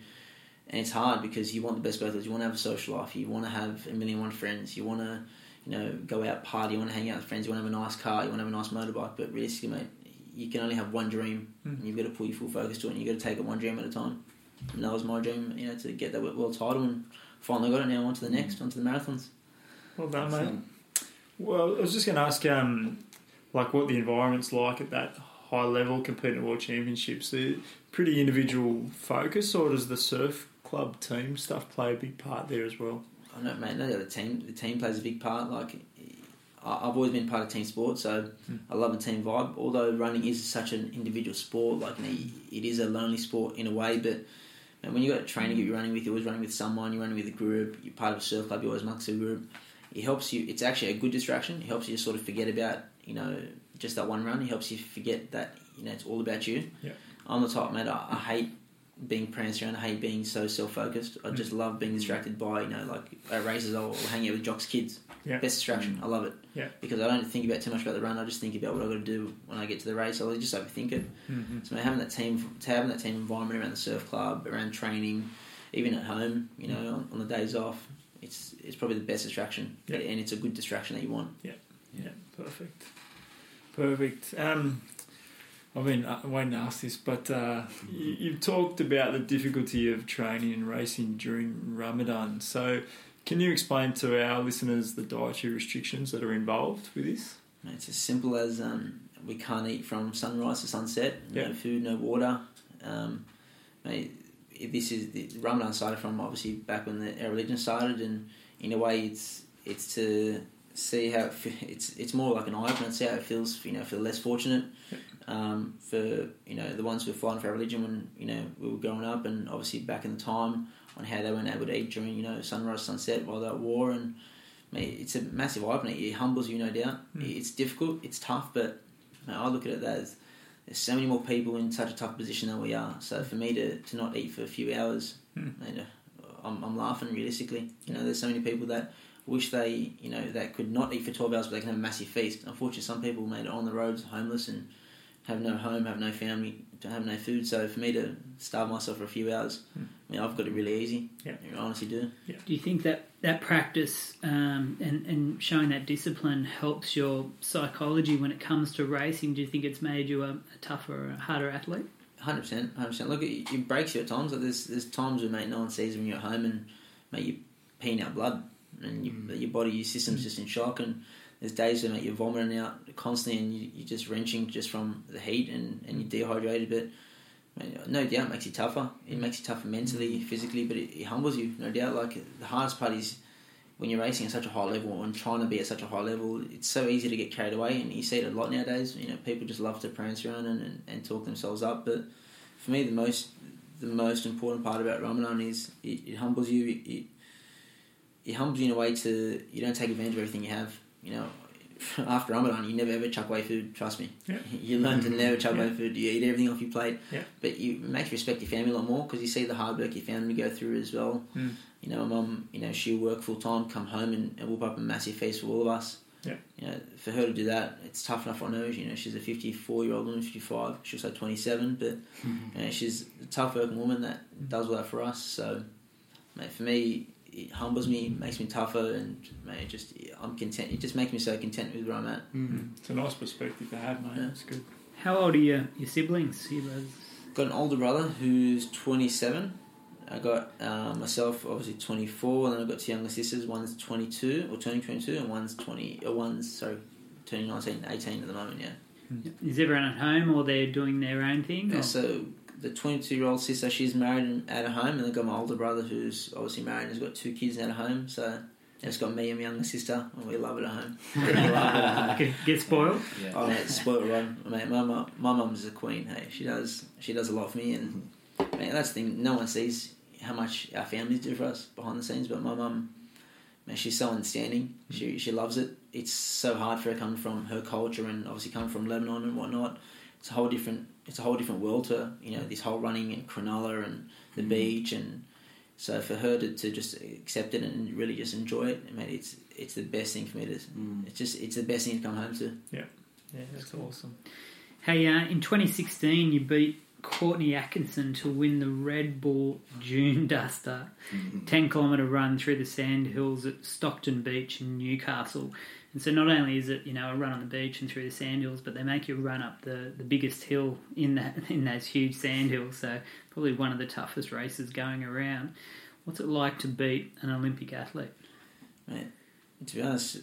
and it's hard because you want the best of both worlds. You want to have a social life. You want to have a million one friends. You want to, you know, go out party. You want to hang out with friends. You want to have a nice car. You want to have a nice motorbike. But realistically, mate, you can only have one dream, Hmm. and you've got to put your full focus to it. and You've got to take it one dream at a time. And that was my dream, you know, to get that world title, and finally got it. Now on to the next, on to the marathons. Well done, mate. Excellent. Well, I was just going to ask, um, like, what the environment's like at that high level competing at world championships. The pretty individual focus, or does the surf club team stuff play a big part there as well? I know, mate. No, the team, the team plays a big part. Like, I've always been part of team sport, so Hmm. I love the team vibe. Although running is such an individual sport, like you know, it is a lonely sport in a way. But And when you got a trainer you're running with, you're always running with someone, you're running with a group, you're part of a surf club, you're always amongst a group. It helps you. It's actually a good distraction. It helps you sort of forget about you know just that one run. It helps you forget that you know it's all about you. Yeah. I'm the type mate. I, I hate being pranced around. I hate being so self focused. I just love being distracted by you know like at races. I'll, hang out with jocks kids. Yeah. Best distraction. I love it. Yeah. Because I don't think about too much about the run. I just think about what I've got to do when I get to the race. I'll just overthink it. Mm-hmm. So having that team, having that team environment around the surf club, around training, even at home, you know, on, on the days off, it's it's probably the best distraction, Yeah. and it's a good distraction that you want. Yeah. Yeah, perfect. Perfect. Um, I mean, I waiting to ask this, but uh, you, you've talked about the difficulty of training and racing during Ramadan. So, can you explain to our listeners the dietary restrictions that are involved with this? It's as simple as um, we can't eat from sunrise to sunset. Yeah. No food, no water. Um, mate, this is the Ramadan started from obviously back when the, our religion started, and in a way, it's it's to see how it, fe- it's it's more like an eye opener. See how it feels, you know, for the less fortunate. Um, for you know the ones who were fighting for our religion when you know we were growing up, and obviously back in the time on how they weren't able to eat during you know sunrise, sunset while they're at war, and mate, it's a massive eye opener. It humbles you, no doubt. Mm. It's difficult, it's tough, but mate, I look at it as there's so many more people in such a tough position than we are. So for me to, to not eat for a few hours, Mm. mate, uh, I'm, I'm laughing realistically. You know, there's so many people that wish they, you know, that could not eat for 12 hours, but they can have a massive feast. Unfortunately, some people made it on the roads, homeless, and have no home, have no family, don't have no food. So for me to starve myself for a few hours, Mm. I mean, I've got it really easy. Yeah. I honestly do. Do you think that that practice um, and, and showing that discipline helps your psychology when it comes to racing? Do you think it's made you a, a tougher, a harder athlete? Hundred percent, hundred percent. Look, it, it breaks you at times. Like there's there's times where mate, no one sees when you're at home and mate, you're peeing out blood, and you, mm. your body, your system's mm. just in shock. And there's days where mate, you're vomiting out constantly, and you, you're just wrenching just from the heat, and, and you're dehydrated. But no doubt, it makes you tougher. It makes you tougher mentally, mm. physically, but it, it humbles you, no doubt. Like the hardest part is when you're racing at such a high level and trying to be at such a high level, it's so easy to get carried away, and you see it a lot nowadays. You know, people just love to prance around and, and, and talk themselves up. But for me, the most the most important part about Ramadan is it, it humbles you. It, it humbles you in a way to you don't take advantage of everything you have. You know, after Ramadan, you never ever chuck away food. Trust me. Yeah. You learn to never chuck Yeah. away food. You eat everything off your plate. Yeah. But you it makes you respect your family a lot more because you see the hard work your family go through as well. Mm. You know, my mum, you know, she'll work full time, come home and, and whoop up a massive feast for all of us. Yeah. You know, for her to do that, it's tough enough on her. You know, she's a 54 year old woman, 55. She'll say 27, but you know, she's a tough working woman that does all that for us. So, mate, for me, it humbles me, makes me tougher, and mate, it just I'm content. It just makes me so content with where I'm at. Mm. It's a nice perspective to have, mate. Yeah. It's good. How old are your, your siblings? Your brothers? Got an older brother who's 27. I got uh, myself obviously 24, and then I've got two younger sisters. One's 22 or turning 22, and one's 20. Or one's sorry, turning 19, 18 at the moment. Yeah. Is everyone at home or they're doing their own thing? Yeah, so the 22 year old sister, she's married and at of home, and I've got my older brother who's obviously married and has got two kids at of home. So it's got me and my younger sister, and we love it at home. Love it at home. Get, get spoiled? Yeah. Oh, mate, spoiled rotten. Mate, my mum, my mum's a queen. Hey, she does, she does a lot for me, and mate, that's the thing. No one sees how much our families do for us behind the scenes, but my mum, man, she's so understanding. She she loves it. It's so hard for her coming from her culture and obviously coming from Lebanon and whatnot. It's a whole different. It's a whole different world to her, you know this whole running in Cronulla and the beach and. So for her to, to just accept it and really just enjoy it, I mean, it's it's the best thing for me to. Mm. It's just it's the best thing to come home to. Yeah, yeah, that's awesome. Hey, uh, in 2016, you beat Courtney Atkinson to win the Red Bull June Duster 10 kilometre run through the sand hills at Stockton Beach in Newcastle. And so not only is it, you know, a run on the beach and through the sand hills, but they make you run up the, the biggest hill in that in those huge sand hills. So probably one of the toughest races going around. What's it like to beat an Olympic athlete? to be honest,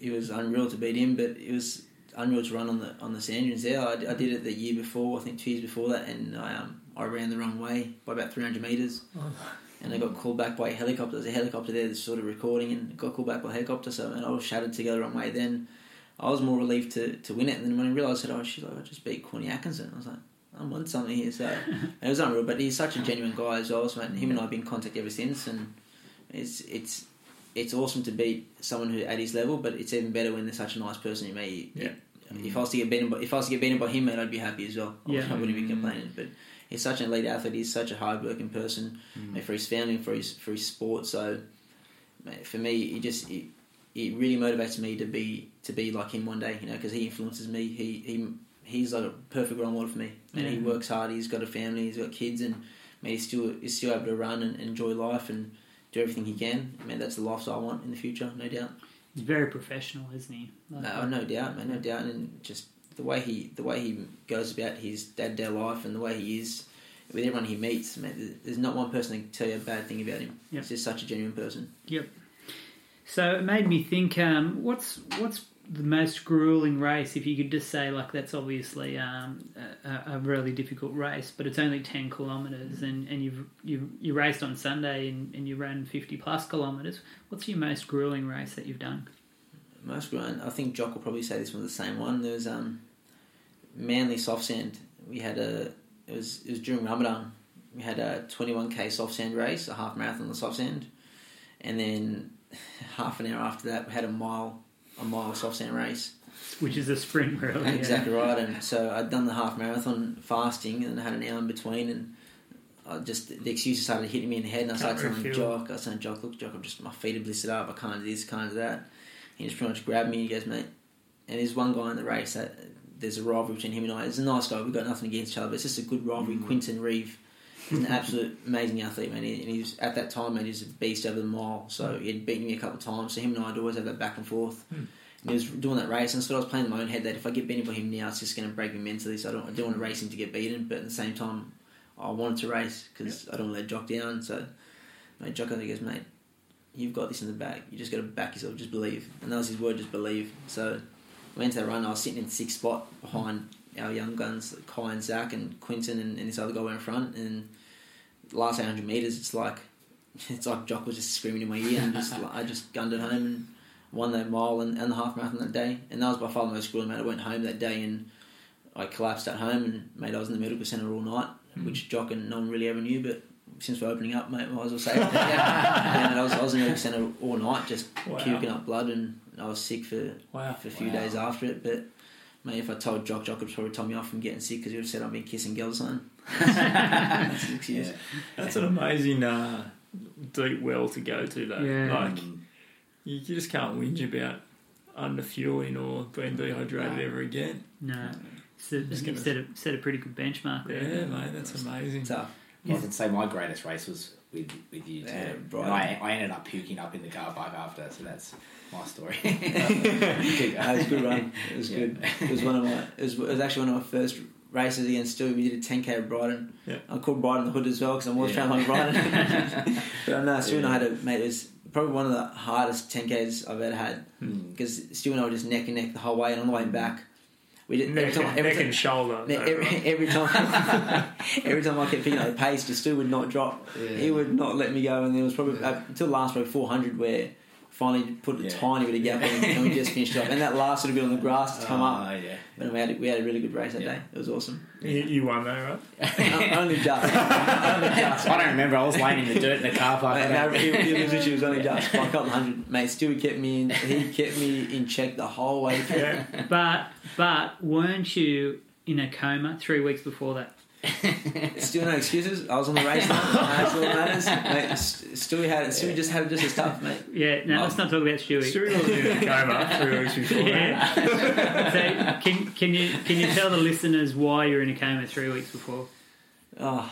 it was unreal to beat him, but it was unreal to run on the on the sand dunes there. I, I did it the year before, I think two years before that, and I um, I ran the wrong way by about three hundred meters, and I got called back by a helicopter. There's a helicopter there that's sort of recording, and got called back by a helicopter. So and I was shattered to go the wrong way. Then I was more relieved to, to win it, and then when I realised that, oh, she's like, I just beat Courtney Atkinson. I was like, I'm on something here. So it was unreal. But he's such a genuine guy as well. So him and I have been in contact ever since, and it's it's it's awesome to beat someone who at his level. But it's even better when they're such a nice person. You may, Yeah. If I was to get beaten, by, if I was to get beaten by him, mate, I'd be happy as well. I Yeah. I wouldn't be complaining. But he's such an elite athlete. He's such a hard-working person Mm. mate, for his family and for his for his sport. So, mate, for me, it just it, it really motivates me to be to be like him one day. You know, because he influences me. He he he's like a perfect role model for me. And he works hard. He's got a family. He's got kids, and mate, he's still he's still able to run and enjoy life and do everything he can. Man, that's the lifestyle I want in the future, no doubt. He's very professional, isn't he? Like, No, no doubt, man, no doubt, and just the way he the way he goes about his to day life and the way he is with everyone he meets, man, there's not one person that can tell you a bad thing about him. Yep. He's just such a genuine person. Yep. So it made me think. Um, what's what's the most grueling race? If you could just say, like, that's obviously um, a, a really difficult race, but it's only ten kilometres, and, and you've you you raced on Sunday and, and you ran fifty plus kilometres. What's your most grueling race that you've done? Most grueling, I think Jock will probably say this was the same one. There was um, Manly soft sand. We had a it was it was during Ramadan. We had a 21k soft sand race, a half marathon on the soft sand, and then half an hour after that we had a mile a mile soft sand race. Which is a sprint, really. yeah. Exactly right. And so I'd done the half marathon fasting and I had an hour in between and. I just the excuses started hitting me in the head, and I started telling. Jock, I was saying, Jock, look, Jock, I'm just my feet are blistered up. I can't do this, can't do that. He just pretty much grabbed me. and He goes, mate. And there's one guy in the race that there's a rivalry between him and I. He's a nice guy. We've got nothing against each other, but it's just a good rivalry. Quinton Reeve, is an absolute amazing athlete, man. He- And he was at that time, man, he was a beast over the mile. So he had beaten me a couple of times. So him and I'd always have that back and forth. Hmm. And he was doing that race, and so I was playing in my own head that if I get beaten by him now, it's just going to break me mentally. So I don't, I don't want to race him to get beaten, but at the same time, I wanted to race because I don't want to let Jock down. So, mate, Jock only goes, mate, you've got this in the bag. You just got to back yourself. Just believe. And that was his word. Just believe. So, I went to that run. I was sitting in sixth spot behind our young guns, Kai and Zach and Quinton, and, and this other guy went in front. And the last 800 meters, it's like it's like Jock was just screaming in my ear, and just I just gunned it home and won that mile and, and the half marathon that day. And that was by far the most grueling. Mate, I went home that day and I collapsed at home, and mate, I was in the medical centre all night, hmm. which Jock and no one really ever knew, but. Since we're opening up, mate, might as well say it. yeah, and I was, I was in the medical centre all night, just Wow. puking up blood, and I was sick for Wow. for a few Wow. days after it. But mate, if I told Jock, Jock would probably tell me off from getting sick because he would have said I've been kissing girls on. That's an. Yeah. That's an amazing uh, deep well to go to, though. Yeah. Like, Mm. you, you just can't whinge about underfueling or being dehydrated ever again. No, so, Just you gonna- set a set a pretty good benchmark there. Yeah, mate, that's amazing. Tough. I can say my greatest race was with with you too. Yeah, And right. I, I ended up puking up in the car park after, so that's my story. Uh, it was a good run. It was Yeah. good. It was one of my. It was, it was actually one of my first races against Stewie. We did a 10k at Brighton. Yeah. I called Brighton the Hood as well because I'm always Yeah. trying like Brighton. but uh, no, Stewie and I had a mate. It was probably one of the hardest 10ks I've ever had Mm. because Stewie and I were just neck and neck the whole way, and on the way back, we did every Neck, time. Every neck time and shoulder. Ne- though, Every, right? every time, every time I kept picking up the pace, the Stu would not drop. Yeah. He would not let me go, and there was probably Yeah. uh, until the last probably 400 where finally put a Yeah. tiny bit of gap in, and we just finished off. And that last little bit on the grass to come up, Ah, yeah. but we had a, we had a really good race that Yeah. day. It was awesome. You, you won though, right? O- Only just, only just. I don't remember. I was laying in the dirt in the car park. Mate, no, it, it was literally it was only just by a couple hundred. Mate, Stewie kept me in. He kept me in check the whole way. through. Yeah. But but weren't you in a coma three weeks before that? Still no excuses. I was on the race line. That's all that matters. Mate, St- Stewie had Stewie just had it just as tough, mate. Yeah, no, let's not talk about Stewie. Stewie was in a coma three weeks before that. Yeah. so can can you can you tell the listeners why you're in a coma three weeks before? Oh,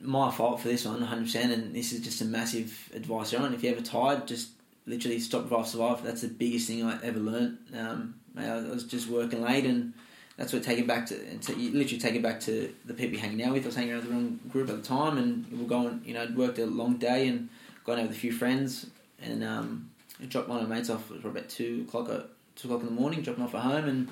my fault for this one, 100%. And this is just a massive advice on. If you're ever tired, just literally stop, drive, survive. That's the biggest thing I ever learned. Um, mate, I was just working late, and that's what take it back to. literally take it back to the people you're hanging out with. I was hanging out with the wrong group at the time, and we were going. You know, I'd worked a long day and gone out with a few friends, and um, dropped one of my mates off for about two o'clock. At, two o'clock in the morning, dropping off at home, and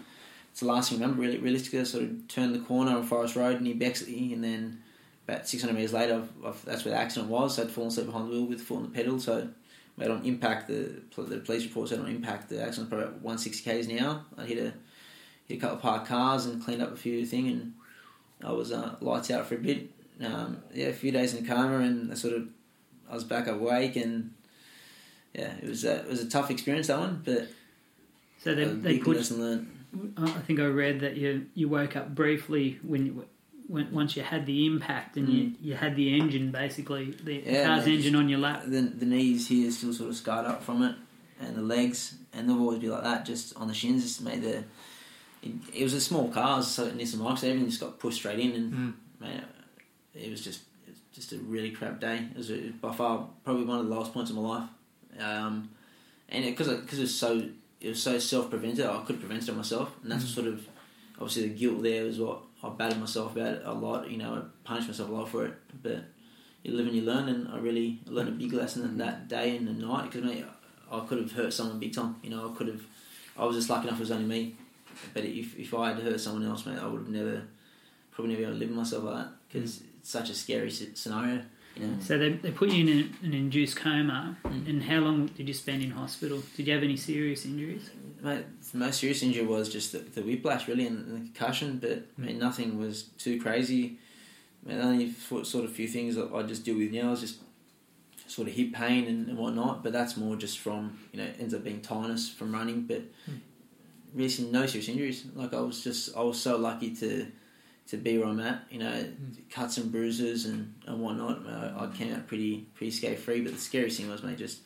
it's the last thing I remember. Really, realistically, I sort of turned the corner on Forest Road near Bexley, and then about 600 metres later, I've, I've, that's where the accident was. So I'd fallen asleep behind the wheel with foot on the pedal. So made on impact, the the police report said on impact, the accident probably about 160 k's hour. I hit a hit a couple of parked cars and cleaned up a few thing, and I was uh, lights out for a bit. Um, yeah, a few days in coma, and I sort of I was back awake, and yeah, it was a, it was a tough experience that one, but So they, they put. lesson learned. I think I read that you you woke up briefly when you, when once you had the impact and you, you had the engine basically the Mm. Yeah, car's engine on your lap. The the knees here still sort of scarred up from it, and the legs, and they'll always be like that, just on the shins. Just made the. It, it was a small car, so Nissan Micra, so everything just got pushed straight in, and Mm. man, it was just it was just a really crap day. It was a, by far probably one of the lowest points of my life, um, and because because it, was so it was so self prevented, I could have prevented it myself, and that's Mm. sort of obviously the guilt there was what I battered myself about a lot. You know, I punished myself a lot for it, but you live and you learn, and I really learned a big lesson in that day and the night because I could have hurt someone big time. You know, I could have. I was just lucky enough it was only me, but if if I had hurt someone else, mate, I would have never probably never able to live with myself like that because it's such a scary scenario. You know, So they, they put you in an, an induced coma. Mm. And how long did you spend in hospital? Did you have any serious injuries? mate, the most serious injury was just the, the whiplash really and the concussion, but I mean, nothing was too crazy. I mean, the only sort of few things that I just deal with now is just sort of hip pain and, whatnot, but that's more just from you know ends up being tiredness from running, but really some- no serious injuries. Like I was just I was so lucky to to be where I'm at. You know, cuts and bruises and, and whatnot. I, I came out pretty pretty scathe free, but the scariest thing was mate just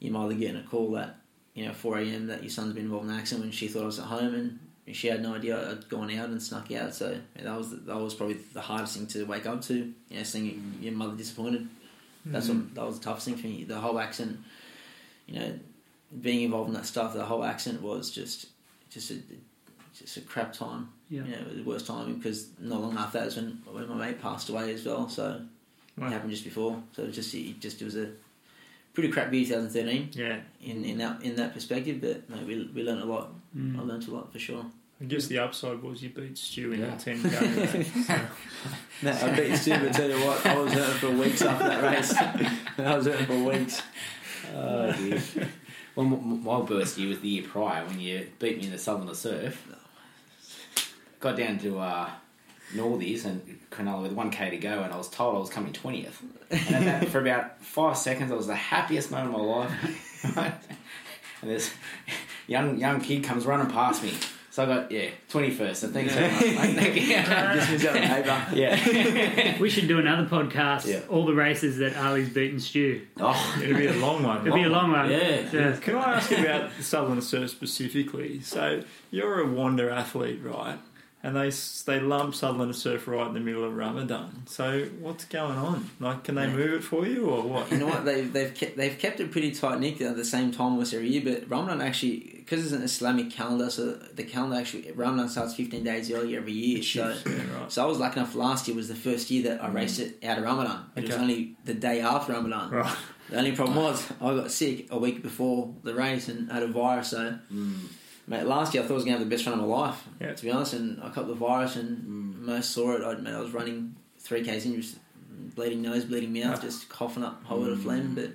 you mother getting a call that you know 4 a.m. that your son's been involved in an accident when she thought I was at home and. She had no idea I'd gone out and snuck out, so yeah, that was that was probably the hardest thing to wake up to. You know, seeing your mother disappointed. That's Mm. what that was the toughest thing for me. The whole accident, you know, being involved in that stuff. The whole accident was just, just a, just a crap time. Yeah. You know, it was the worst time because not long after that was when when my mate passed away as well. So Wow. it happened just before. So it was just it just it was a pretty crap year 2013 Yeah, in in that in that perspective. But mate, we we learned a lot. Mm. I learned a lot for sure. I guess the upside was you beat Stu in Yeah. the 10k. so. No, I beat Stu, but tell you what, I was hurting for weeks after that race. I was hurting for weeks. Oh, dear. Well, my worst year was the year prior when you beat me in the Southern Surf. Got down to uh, Northies and Cronulla with 1k to go, and I was told I was coming 20th. And that, for about five seconds, I was the happiest moment of my life. and this young young kid comes running past me. So I got, yeah, 21st. So thanks so much, mate. Thank you. Just missed out the paper. yeah. We should do another podcast. Yeah. All the races that Ali's beaten Stu. Oh, It'll be a long one. It'll be a long one. Yeah. Yeah. Can I ask you about the Southern Surf specifically? So you're a wander athlete, right? And they they lump Southern Surf right in the middle of Ramadan. So what's going on? Like, can they Yeah. move it for you or what? You know what? They've they've kept, they've kept it pretty tight knit at the same time almost every year. But Ramadan actually, because it's an Islamic calendar, so the calendar actually Ramadan starts fifteen days early every year. So yeah, right. so I was lucky enough. Last year was the first year that I raced it out of Ramadan. It was only the day after Ramadan. Right. The only problem was I got sick a week before the race and had a virus. So mm, mate, last year I thought I was gonna have the best run of my life. Yeah. To be honest, and I caught the virus and mm. most saw it. I, mate, I was running three k's in, just bleeding nose, bleeding mouth, Yeah. just coughing up a whole lot of phlegm. But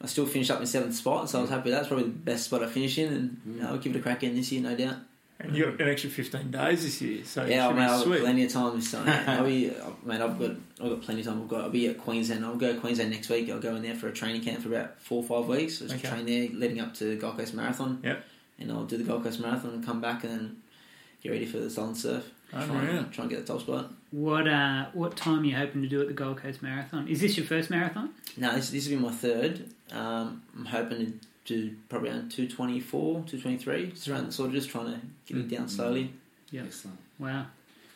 I still finished up in seventh spot, so I was happy. That's probably the best spot I finished in, and Mm. I'll give it a crack in this year, no doubt. And you got an extra 15 days this year, so yeah, mate, I've got plenty of time this time. I'll be, mate, I've got, I've got plenty of time. I've got, I'll be at Queensland. I'll go to Queensland next week. I'll go in there for a training camp for about four or five weeks. I'll just Okay. train there, leading up to Gold Coast Marathon. Yep. And I'll do the Gold Coast Marathon and come back and then get ready for the Southern Surf. Try, Unreal. and, try and get the top spot. What uh, what time are you hoping to do at the Gold Coast Marathon? Is this your first marathon? No, this this will be my third. Um, I'm hoping to do probably around 224, 223, just around the sort of just trying to get it down slowly. Yeah. Excellent. Wow.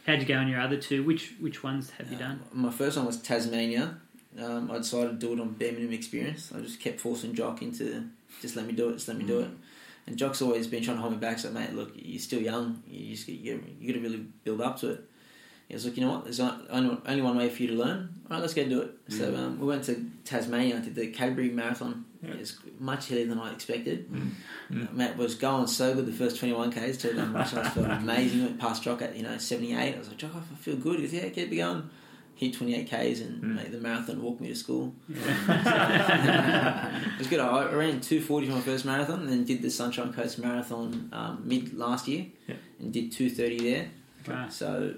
How'd you go on your other two? Which which ones have you Uh, done? My first one was Tasmania. Um, I decided to do it on bare minimum experience. I just kept forcing Jock into just let me do it, just let me do it. And Jock's always been trying to hold me back. So, mate, look, you're still young. You just you, you got to really build up to it. He was like, you know what? There's only, one way for you to learn. All right, let's go do it. So um, we went to Tasmania. I did the Cadbury Marathon. Yeah. It's much heavier than I expected. Mm. Mm. Matt was going so good the first 21 k's. To done much. I felt amazing. Went past Jock at you know 78. I was like, Jock, I feel good. He goes, yeah, keep it going. Hit 28 k's and Mm. mate, the marathon walk me to school. it was good. I ran 240 for my first marathon, and then did the Sunshine Coast Marathon um, mid last year, Yeah. and did 230 there. Wow. So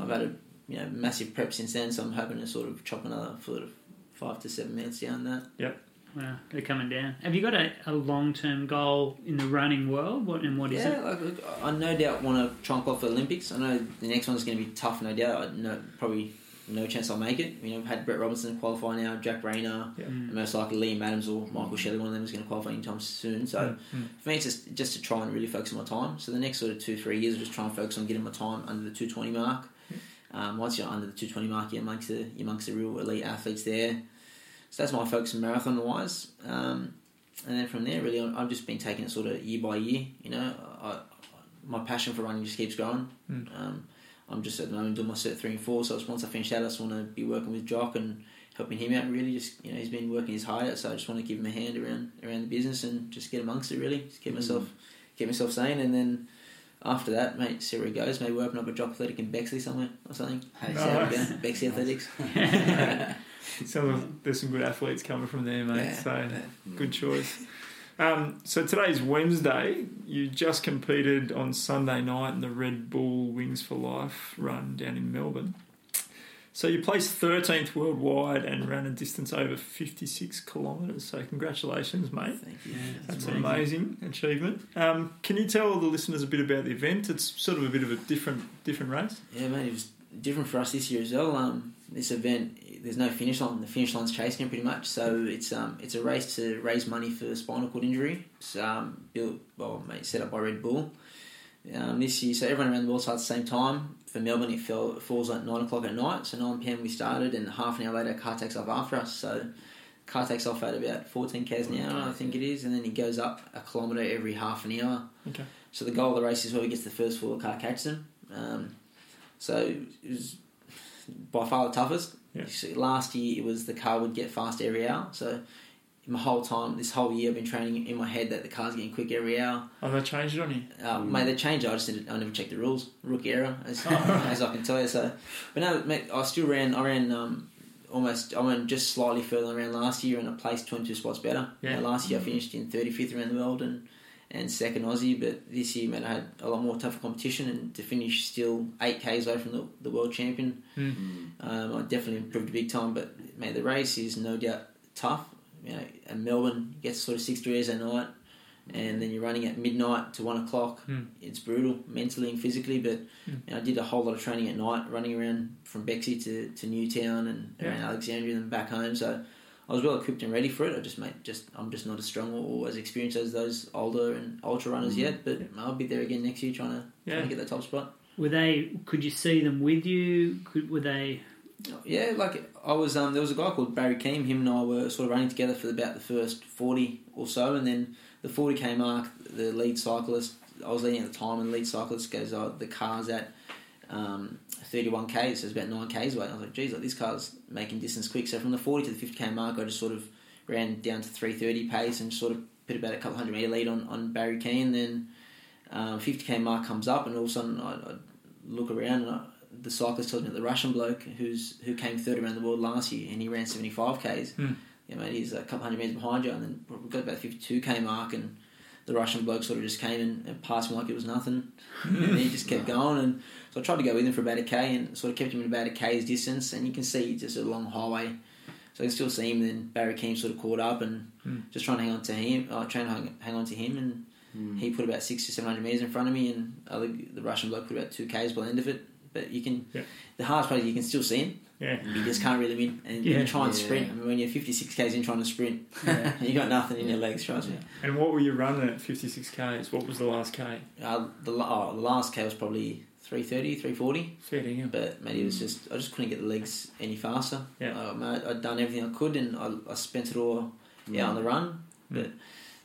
I've had a you know massive prep since then, so I'm hoping to sort of chop another sort of five to seven minutes down that. Yep. Wow, they're coming down. Have you got a, a long term goal in the running world? What and what is yeah, it? like, look, I no doubt want to try and qualify for the Olympics. I know the next one's going to be tough, no doubt. I know probably no chance I'll make it. You know, I've had Brett Robinson qualify now, Jack Rayner, Yeah. Mm. most likely Liam Adams or Michael Shelley. One of them is going to qualify anytime soon. So Mm. for me, it's just just to try and really focus on my time. So the next sort of two three years, I'll just try and focus on getting my time under the two twenty mark. Um, once you're under the two twenty mark, you're amongst the you're amongst the real elite athletes there. So that's my focus marathon wise. Um, and then from there, really, I've just been taking it sort of year by year. You know, I, my passion for running just keeps growing. Mm. Um, I'm just at the moment doing my cert three and four. So it's once I finish that, I just want to be working with Jock and helping him out. Really, just you know, he's been working his heart out. So I just want to give him a hand around around the business and just get amongst it. Really, just keep myself keep myself sane. And then after that, mate, see where it goes. Maybe open up a Jock Athletic in Bexley somewhere or something. Hey, See Nice. Bexley Athletics. Some of, there's some good athletes coming from there, mate. Yeah, so yeah. good choice. Um, so today's Wednesday. You just competed on Sunday night in the Red Bull Wings for Life run down in Melbourne. So you placed 13th worldwide and ran a distance over 56 kilometres. So congratulations, mate. Thank you. That's amazing. an amazing achievement. Um, can you tell the listeners a bit about the event? It's sort of a bit of a different different race. Yeah, mate, it was different for us this year as well. Um, this event, there's no finish line. The finish line's chasing it pretty much. So it's um, it's a race to raise money for spinal cord injury. It's um, built, well, mate, set up by Red Bull. Um, this year, so everyone around the world starts at the same time. For Melbourne, it, fell, falls at nine o'clock at night. So nine pm we started, and half an hour later, car takes off after us. So car takes off at about fourteen k's an hour, I think it is, and then it goes up a kilometre every half an hour. Okay. So the goal of the race is whoever gets the first full car catches them. Um, so it was by far the toughest. Yeah. Last year it was the car would get fast every hour. So my whole time, this whole year, I've been training in my head that the car's getting quick every hour. Oh, they changed it on you. Uh, Mate, they changed it. I just didn't, I never checked the rules. Rookie error, as, as I can tell you. So, but no, mate, I still ran. I ran um, almost. I went just slightly further than I ran last year, and I placed twenty two spots better. Yeah. You know, last year I finished in thirty fifth around the world and and second Aussie. But this year, man, I had a lot more tougher competition, and to finish still eight k's away from the, the world champion. Um, I definitely improved a big time. But mate, the race is no doubt tough. You know, and Melbourne gets sort of six degrees at night, and then you're running at midnight to one o'clock. Hmm. It's brutal mentally and physically. But Hmm. you know, I did a whole lot of training at night, running around from Bexley to, to Newtown and Yeah. around Alexandria and back home. So I was well equipped and ready for it. I just mate, just I'm just not as strong or as experienced as those older and ultra runners yet. But I'll be there again next year trying to, Yeah. trying to get that top spot. Were they? Could you see them with you? Could were they? Yeah, like I was. Um, there was a guy called Barry Keem. Him and I were sort of running together for about the first forty or so, and then the forty k mark, the lead cyclist. I was leading at the time, and the lead cyclist goes, oh, "The car's at um, thirty one k, so it's about nine k's away." I was like, "Geez, like this car's making distance quick." So from the forty to the fifty k mark, I just sort of ran down to three thirty pace and sort of put about a couple hundred meter lead on on Barry Keem. Then um, fifty k mark comes up, and all of a sudden I, I look around and I, the cyclist tells me that the Russian bloke who's who came third around the world last year and he ran 75 k's. Hmm. Yeah, mate, he's a couple hundred metres behind you, and then we got about 52 k mark, and the Russian bloke sort of just came and, and passed me like it was nothing, and he just kept going. And so I tried to go with him for about a k, and sort of kept him at about a k's distance, and you can see just a long highway. So I can still see him. Then Barry Keem sort of caught up and Hmm. just trying to hang on to him. I uh, trying to hang, hang on to him, and Hmm. he put about six to seven hundred meters in front of me, and other, the Russian bloke put about two k's by the end of it. But you can, Yeah. the hardest part is you can still see him. Yeah. You just can't really win. And Yeah. you try and Yeah. sprint. I mean, when you're 56 k's in trying to sprint, you got nothing in your legs. Trust me. And what were you running at 56 k's? What was the last k? Uh, the, oh, the last k was probably 330, 340. Fair dinkum. But mate, it was just I just couldn't get the legs any faster. Yeah. Uh, I'd done everything I could, and I, I spent it all out on the run. Mm. But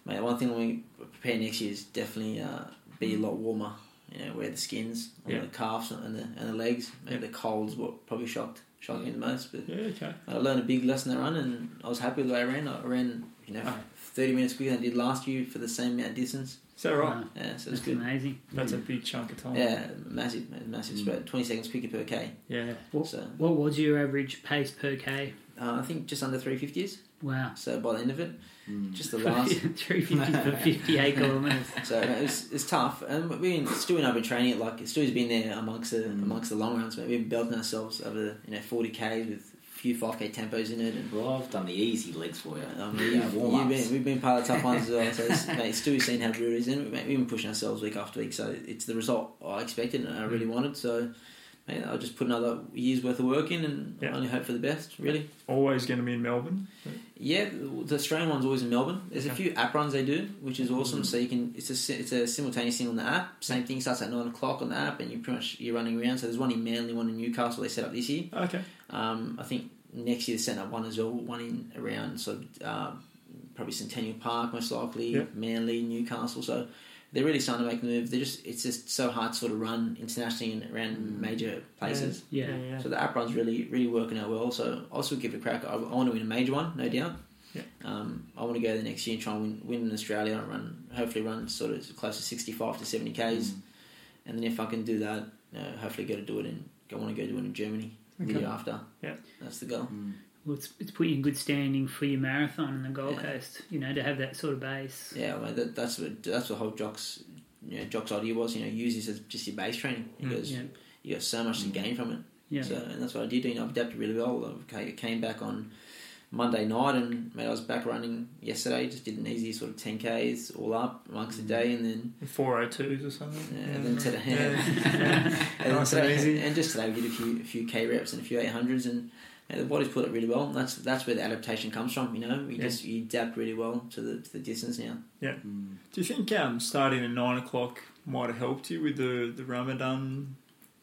mate, one thing when we prepare next year is definitely uh, be a lot warmer. You know, wear the skins on Yeah. the calves and the and the legs. Maybe Yeah. the cold's what probably shocked shocked me the most. But Yeah, okay. I learned a big lesson that run, and I was happy with the way I ran. I ran, you know, Ah. thirty minutes quicker than I did last year for the same amount of distance. Is that right? Wow, Yeah, so it's that's good. amazing. That's a big chunk of time. Yeah, massive, massive spread. Twenty seconds quicker per k. Yeah. What, So what was your average pace per k? uh, I think just under three fifties. Wow. So by the end of it, Mm. just the last. 350 for 58 kilometres. So it was, it's tough, and we've been Stu and I've been training it like Stu's been there amongst the Mm. amongst the long runs. We've been belting ourselves over you know forty k's with a few five k tempos in it, and Well, I've done the easy legs for you. um, Yeah, warm-ups. been, we've been part of the tough ones as well. So it's, mate, Stu's seen how brutal it is, and we've been pushing ourselves week after week. So it's the result I expected and I really Mm. wanted. So. I'll just put another year's worth of work in and Yeah. only hope for the best, really. Always going to be in Melbourne. Yeah, the Australian one's always in Melbourne. There's a few app runs they do, which is awesome. Mhm. So you can it's a it's a simultaneous thing on the app. Same thing starts at nine o'clock on the app, and you pretty much you're running around. So there's one in Manly, one in Newcastle. They set up this year. Okay. Um, I think next year they set up one as well. One in around sort of uh, probably Centennial Park, most likely Yeah. Manly, Newcastle. So they're really starting to make the move. They're just it's just so hard to sort of run internationally and around Mm. major places. Yeah. yeah. So the app run's really, really working out well. So I'll still give it a crack. I, I want to win a major one, no doubt. Yeah. Um, I want to go the next year and try and win, win in Australia and run, hopefully run sort of close to 65 to 70 Ks. Mm. And then if I can do that, uh, hopefully go to do it in, I want to go do it in Germany the year after. Yeah. That's the goal. Mm. Well, it's, it's put you in good standing for your marathon in the Gold Yeah. Coast, you know, to have that sort of base. Yeah, well, that, that's what that's what whole Jock's, you know, Jock's idea was. You know, use this as just your base training. because Mm. Yeah. you got so much to Mm. gain from it. Yeah. So, and that's what I did. You know, I've adapted really well. Okay, I came back on Monday night, and mate, I was back running yesterday. Just did an easy sort of ten k's all up amongst the day, and then 402s or something. yeah, and then today, Yeah. and, then Nice today easy. and just today we did a few a few k reps and a few eight hundreds, and mate, the body's put it really well. That's that's where the adaptation comes from. You know, you Yeah. just you adapt really well to the to the distance now. Mm. Do you think um, starting at nine o'clock might have helped you with the, the Ramadan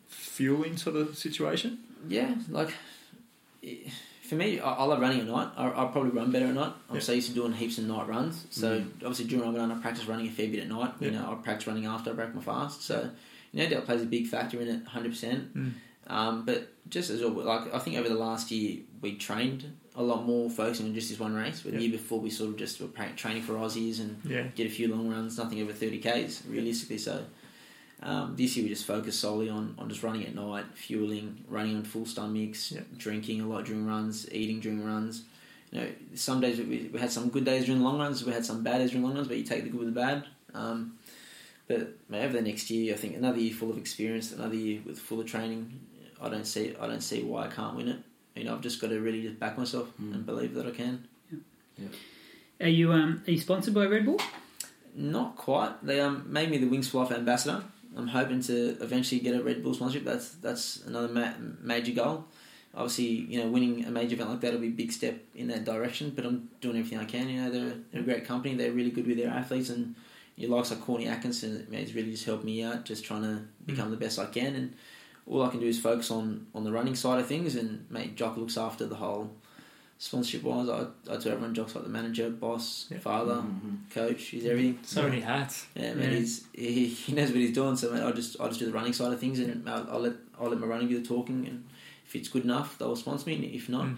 fueling sort of situation? Yeah, like eh, for me, I, I love running at night. I, I'll probably run better at night. I'm Yeah. so used to doing heaps of night runs. So Mm. obviously during Ramadan, I practice running a fair bit at night. You know, I practice running after I break my fast. So you know, that plays a big factor in it, hundred percent. Mm. Um, but just as well, like I think over the last year we trained a lot more focusing on just this one race. But Yeah. the year before we sort of just were training for Aussies and Yeah. did a few long runs, nothing over 30 Ks realistically. So um, this year we just focused solely on, on just running at night, fueling, running on full stomachs, Yeah. drinking a lot during runs, eating during runs. You know, some days we, we had some good days during the long runs, we had some bad days during long runs, but you take the good with the bad. Um, but over the next year, I think another year full of experience, another year with full of training. I don't see I don't see why I can't win it. You know, I've just got to really just back myself Mm. and believe that I can. Are you um are you sponsored by Red Bull? Not quite. They um, made me the Wings for Life ambassador. I'm hoping to eventually get a Red Bull sponsorship. That's that's another ma- major goal. Obviously, you know, winning a major event like that will be a big step in that direction. But I'm doing everything I can. You know, they're, they're a great company. They're really good with their athletes, and your likes like Courtney Atkinson, mate, has really just helped me out, just trying to become the best I can. And all I can do is focus on on the running side of things. And mate, Jock looks after the whole sponsorship wise. I I tell everyone Jock's like the manager, boss, Yeah. father, Mhm. coach. He's everything. So many hats. Yeah, man, Yeah. he's he, he knows what he's doing. So man, I'll just I'll just do the running side of things, and I'll, I'll let I'll let my running do the talking, and if it's good enough, they'll sponsor me. And if not, Mm.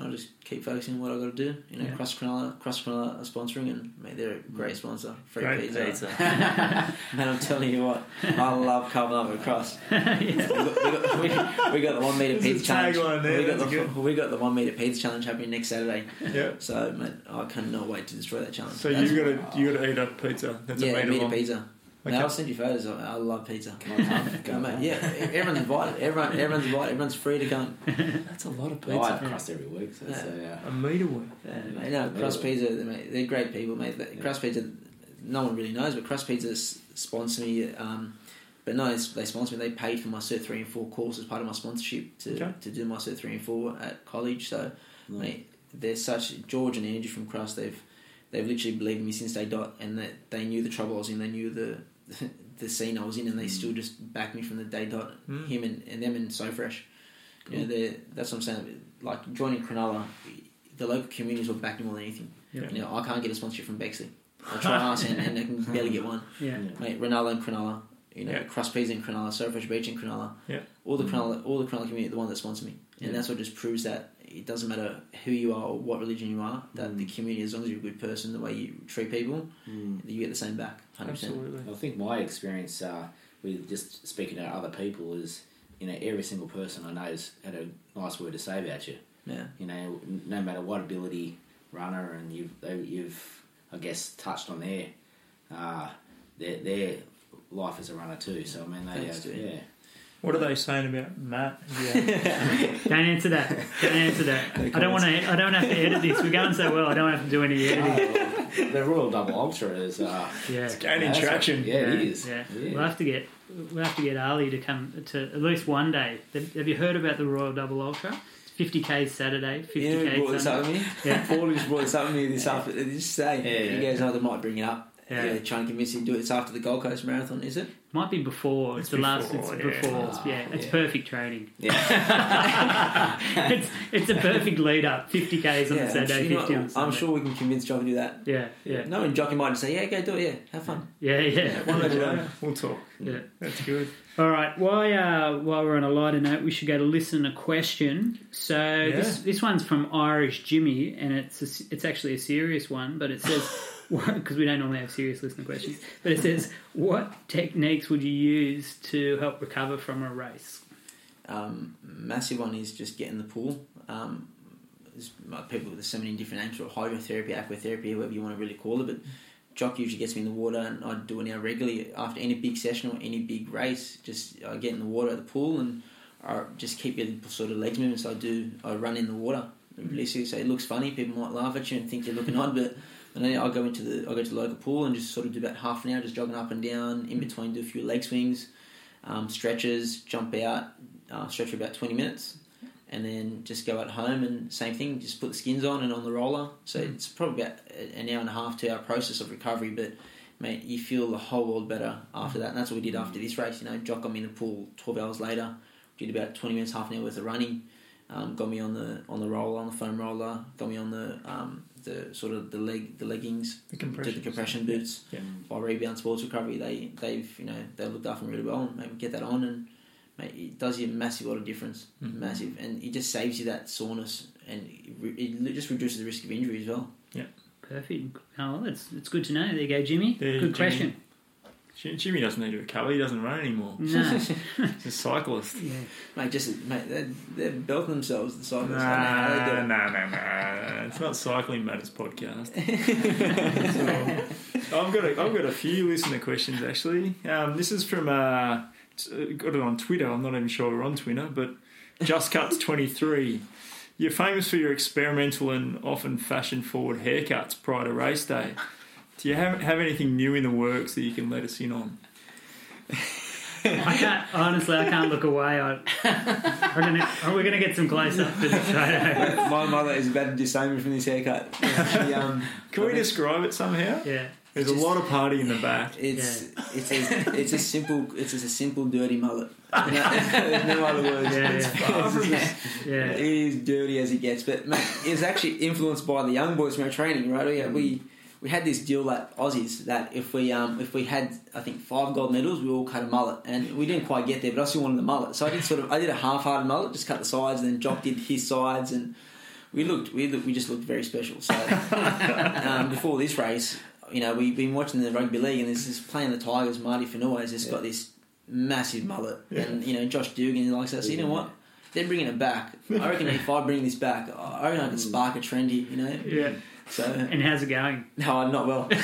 I'll just keep focusing on what I've got to do. You know, Yeah. Crust Cronulla, Crust Cronulla are sponsoring, and mate, they're a great mm. sponsor. Free Great pizza. pizza. man, I'm telling you what, I love carving up with Crust. yeah. We got, we, got, we, we got the one meter pizza challenge. there, we got the good. we got the one meter pizza challenge happening next Saturday. Yeah. So man, I cannot wait to destroy that challenge. So That's- you got to you got to eat a pizza. That's yeah, a meter meter pizza. Okay. Now I'll send you photos. I, I love pizza. Can I come? Go, Go, mate. Yeah, everyone's invited. Everyone, everyone's invited. Everyone's free to come. That's a lot of Oh, I pizza. have crust every week, so it's, uh, A meter worth. Yeah, mate, no, Crust Pizza, mate, they're great people, mate. The- Crust Pizza, no one really knows, but Crust Pizza s- sponsor me. Um, but no, they sponsor me. They paid for my Cert three and four course as part of my sponsorship to, Okay. to do my Cert three and four at college. So, no. mate, they're such George and Andrew from Crust. They've they've literally believed in me since day dot, and that they knew the trouble I was in. They knew the the scene I was in, and they Mm. still just backed me from the day dot. Mm. Him and, and them and So Fresh. You know, that's what I'm saying. Like joining Cronulla, the local communities will back me more than anything. Yeah. You know, I can't get a sponsorship from Bexley. I try to ask and, and I can barely get one. Yeah. Mate, Ronaldo and Cronulla, you know, Yeah. Crust Pizza in Cronulla, Surfresh Beach in Cronulla. Yeah. All the Cronulla, all the Cronulla community, the one that sponsor me, and Yeah. that's what just proves that it doesn't matter who you are or what religion you are. That Mm. the community, as long as you're a good person, the way you treat people, Mm. you get the same back. Hundred percent. Absolutely. I think my experience uh, with just speaking to other people is, you know, every single person I know has had a nice word to say about you. Yeah. You know, no matter what ability runner, and you've you've I guess touched on their uh, their their life as a runner too. So I mean, they Thanks, have, dude. yeah. What are they saying about Matt? Yeah. Don't answer that. Don't answer that. I don't want to. I don't have to edit this. We're going so well. I don't have to do any editing. the Royal Double Ultra is uh, Yeah. Gaining that's traction. yeah, it is. Yeah, Yeah. we'll have to get we'll have to get Ali to come to at least one day. Have have you heard about the Royal Double Ultra? Fifty k Saturday, fifty You know, who k brought this up Sunday. with me. Yeah. Paul just brought this up with me this after. Just say, Yeah, you yeah. guys know they might bring it up. Yeah. Yeah. trying to convince him to do it. It's after the Gold Coast Marathon, is it? Might be before. It's, It's the last. before, It's yeah. before. Ah, yeah, it's yeah. perfect training. Yeah. it's it's a perfect lead up. Fifty k's on yeah, the Saturday, you know, fifty on I'm sure we can convince Jock to do that. Yeah, yeah, No, and Jockey might just say, "Yeah, go do it. Yeah, have fun." yeah, yeah. One of them. We'll talk. yeah. That's good. All right. While uh, while we're on a lighter note, we should go to listen a question. So this this one's from Irish Jimmy, and it's a, it's actually a serious one, but it says because we don't normally have serious listener questions, but it says what techniques would you use to help recover from a race? Um, massive one is just get in the pool. Um, there's uh, people with so many different names for it, hydrotherapy, aquatherapy, whatever you want to really call it. But Jock usually gets me in the water, and I do it now regularly after any big session or any big race. Just I get in the water at the pool and I just keep your sort of legs moving. So I do I run in the water. Really. So it looks funny. People might laugh at you and think you're looking odd, but and then I go into the I go to the local pool and just sort of do about half an hour, just jogging up and down. In between, do a few leg swings, um, stretches, jump out, uh, stretch for about 20 minutes and then just go at home and same thing just put the skins on and on the roller. So it's probably about an hour and a half two hour process of recovery but mate you feel the whole world better after that. And that's what we did after this race you know Jock got me in the pool 12 hours later did about 20 minutes half an hour worth of running um, got me on the on the roller on the foam roller got me on the um, the sort of the leg the leggings The did the compression. compression boots Yeah. by Rebound Sports Recovery, they they've you know they looked after me really well and made get that on and mate, it does you a massive lot of difference, Mhm. massive, and it just saves you that soreness and it, re- it just reduces the risk of injury as well. Yeah. Perfect. Oh, well, that's it's good to know. There you go, Jimmy. There, good Jimmy. question. Jim- Jimmy doesn't need to recover. He doesn't run anymore. No. He's a cyclist. yeah. Mate, just mate, they're, they're belting themselves the cyclists. Nah, I don't know how they do nah, nah, nah. It's not Cycling Matters podcast. so, I've got a, I've got a few listener questions actually. Um, this is from uh, got it on Twitter. I'm not even sure we're on Twitter, but Just Cuts 23. You're famous for your experimental and often fashion forward haircuts prior to race day. Do you have, have anything new in the works that you can let us in on? I can't honestly. I can't look away. I, we're gonna we're gonna get some close up to the photo. My mother is about to disown me from this haircut. She, um, Can we describe it somehow? Yeah. There's a lot of party in the back. It's it's a, it's a simple it's just a simple dirty mullet. No, there's no other words. Yeah, It's yeah. far from. Yeah. It is dirty as it gets, but mate, it actually influenced by the young boys from our training, right? We, we we had this deal at Aussies that if we um if we had I think five gold medals, we all cut a mullet, and we didn't quite get there, but I still wanted the mullet, so I did sort of I did a half-hearted mullet, just cut the sides, and then Jock did his sides, and we looked we looked, we just looked very special. So um, before this race, you know, we've been watching the rugby league, and this is playing the Tigers. Marty Fanua has just got this massive mullet, Yeah. and you know Josh Dugan likes that. So you know what? They're bringing it back. I reckon if I bring this back, I reckon I can spark a trend here. You know. Yeah. So And how's it going? no, I'm not well.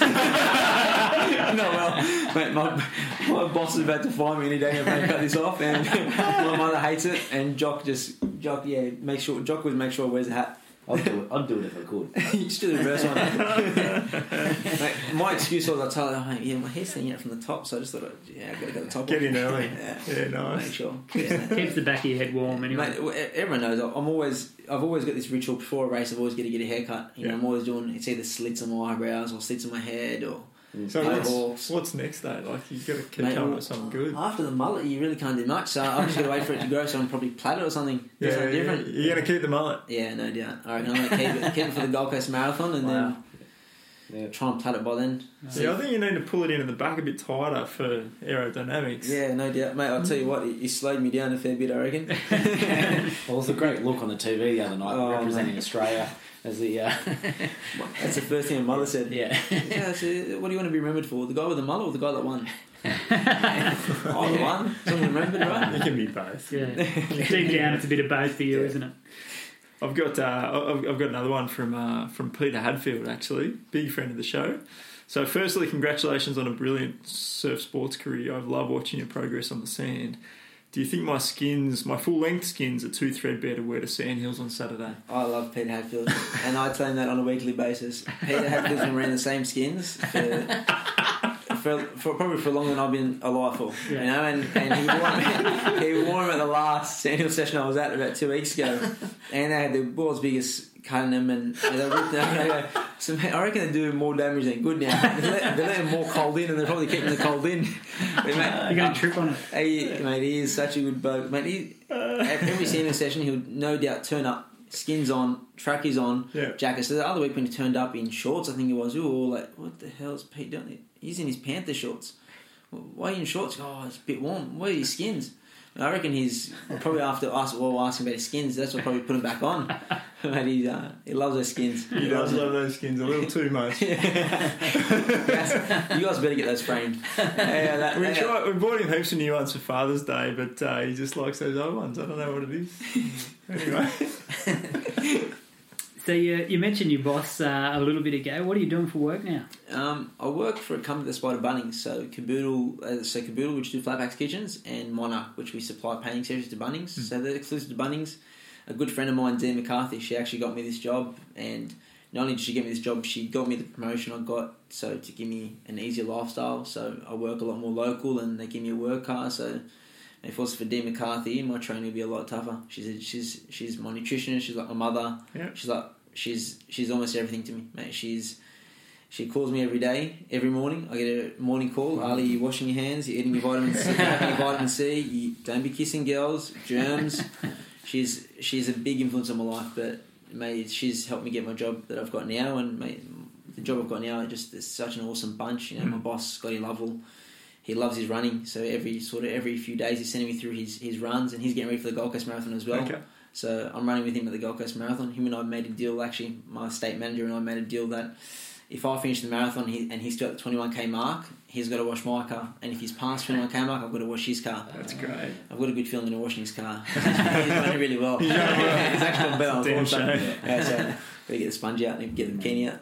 not well. Mate, my, my boss is about to fire me any day if I cut this off, and my mother hates it. And Jock just Jock, yeah, make sure Jock would make sure he wears a hat. I'd do it. I'd do it if I could. you just do the reverse one. Mate, my excuse was I tell her, oh, mate, yeah, my hair's hanging out from the top, so I just thought, I'd, yeah, I've gotta go the top. Get off. in early. Yeah, Yeah, nice. Make sure. Yeah. Keeps the back of your head warm anyway. Mate, everyone knows I'm always I've always got this ritual before a race. I've always got to get a haircut. You know, Yeah. I'm always doing it's either slits on my eyebrows or slits on my head or Mm. So No what's, what's next though? Like you've got to keep Mate, coming well, with something good. After the mullet, you really can't do much. So I'm just gonna wait for it to grow. So I'm probably plait it or something. Yeah, something yeah, different. you're going to keep the mullet. Yeah, no doubt. I reckon I'm gonna keep it, keep it for the Gold Coast Marathon and Wow. Yeah. then try and plait it by then. Yeah, I think you need to pull it into the back a bit tighter for aerodynamics. Yeah, no doubt, mate. I'll tell you what, you slowed me down a fair bit. I reckon. Well, it was a great look on the TV the other night, Oh, representing Australia as the. Uh, That's the first thing my mother said. yeah. Yeah, so what do you want to be remembered for? The guy with the mullet or the guy that won? Either one. Someone remembered, right? It can be both. Yeah. Deep down, it's a bit of both for you, Yeah. isn't it? I've got uh, I've, I've got another one from uh, from Peter Hadfield actually, big friend of the show. So, firstly, congratulations on a brilliant surf sports career. I've loved watching your progress on the sand. Do you think my skins, my full length skins, are too threadbare to wear to Sandhills on Saturday? I love Peter Hadfield, and I tell him that on a weekly basis. Peter Hadfield's been wearing the same skins for, for, for probably for longer than I've been alive for. You know, and, and he wore them. He wore them at the last Sandhill session I was at about two weeks ago, and they had the world's biggest cut in them, and they were ripped out. So man, I reckon they're doing more damage than good now. They're letting more cold in, and they're probably keeping the cold in. But, mate, You're going to trip on it. He, mate, he is such a good bloke. Mate, he, uh. at every senior session, he'll no doubt turn up, skins on, trackies on, Yeah. jacket. So the other week when he turned up in shorts, I think it was, we were all like, what the hell's Pete doing? He's in his Panther shorts. Why are you in shorts? Oh, it's a bit warm. Where are your skins? And I reckon he's probably after us all asking about his skins. That's what probably put him back on. but he, uh, he loves those skins. He does love those skins a little too much. you guys better get those framed. Yeah, that, We tried, we bought him heaps of new ones for Father's Day, but uh, he just likes those old ones. I don't know what it is. anyway, So you, you mentioned your boss uh, a little bit ago. What are you doing for work now? Um, I work for a company that's Spider Bunnings, so Kaboodle, uh, so Kaboodle, which do flatbacks kitchens, and Monarch, which we supply painting services to Bunnings. So they're exclusive to Bunnings. A good friend of mine, Dean McCarthy, she actually got me this job, and not only did she get me this job, she got me the promotion I got, so to give me an easier lifestyle. So I work a lot more local, and they give me a work car. So if it was for Dean McCarthy, my training would be a lot tougher. She's a, she's she's my nutritionist. She's like my mother. Yeah. She's like she's she's almost everything to me, mate. She's she calls me every day, every morning. I get a morning call. Mm-hmm. Ali, you washing your hands? You're eating your vitamin C? your vitamin C? You don't be kissing girls. Germs. she's she's a big influence on my life, but mate, she's helped me get my job that I've got now, and mate, the job I've got now, just it's such an awesome bunch. You know, my mm. boss Scotty Lovell, he loves his running, so every sort of every few days he's sending me through his, his runs, and he's getting ready for the Gold Coast Marathon as well. okay. So I'm running with him at the Gold Coast Marathon. Him and I made a deal. Actually, my state manager and I made a deal that if I finish the marathon and he's got the 21k mark, he's got to wash my car, and if he's past 21k mark, I've got to wash his car. That's great. I've got a good feeling in washing his car. he's running really well. he's actually on better on Damn form, so- shame. Yeah, so gotta get the sponge out and get the bikini out.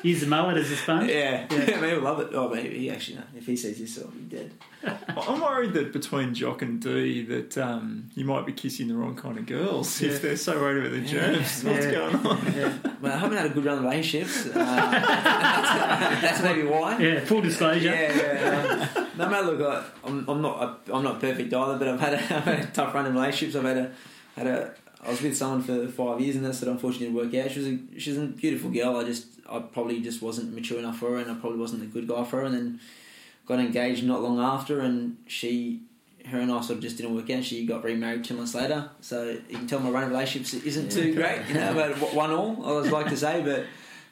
Use the mullet as a sponge. Yeah, yeah, maybe love it. Oh, maybe he actually no. If he sees this, he'll be dead. I'm worried that between Jock and Dee, that um, you might be kissing the wrong kind of girls Yeah. if they're so worried about the germs. What's Yeah. going on? Yeah. Well, I haven't had a good run of relationships. Uh, that's, that's maybe why. Yeah, full disclosure. Yeah, yeah. Um, no matter look, I, I'm, I'm not I'm not perfect either, but I've had a, I've had a tough run in relationships. I've had a had a I was with someone for five years, and that's that unfortunately didn't work out. She was a she's a beautiful girl. I just I probably just wasn't mature enough for her, and I probably wasn't a good guy for her. And then got engaged not long after, and she. Her and I sort of just didn't work out. She got remarried two months later, so you can tell my run of relationships isn't too great. You know, but one all I always like to say. But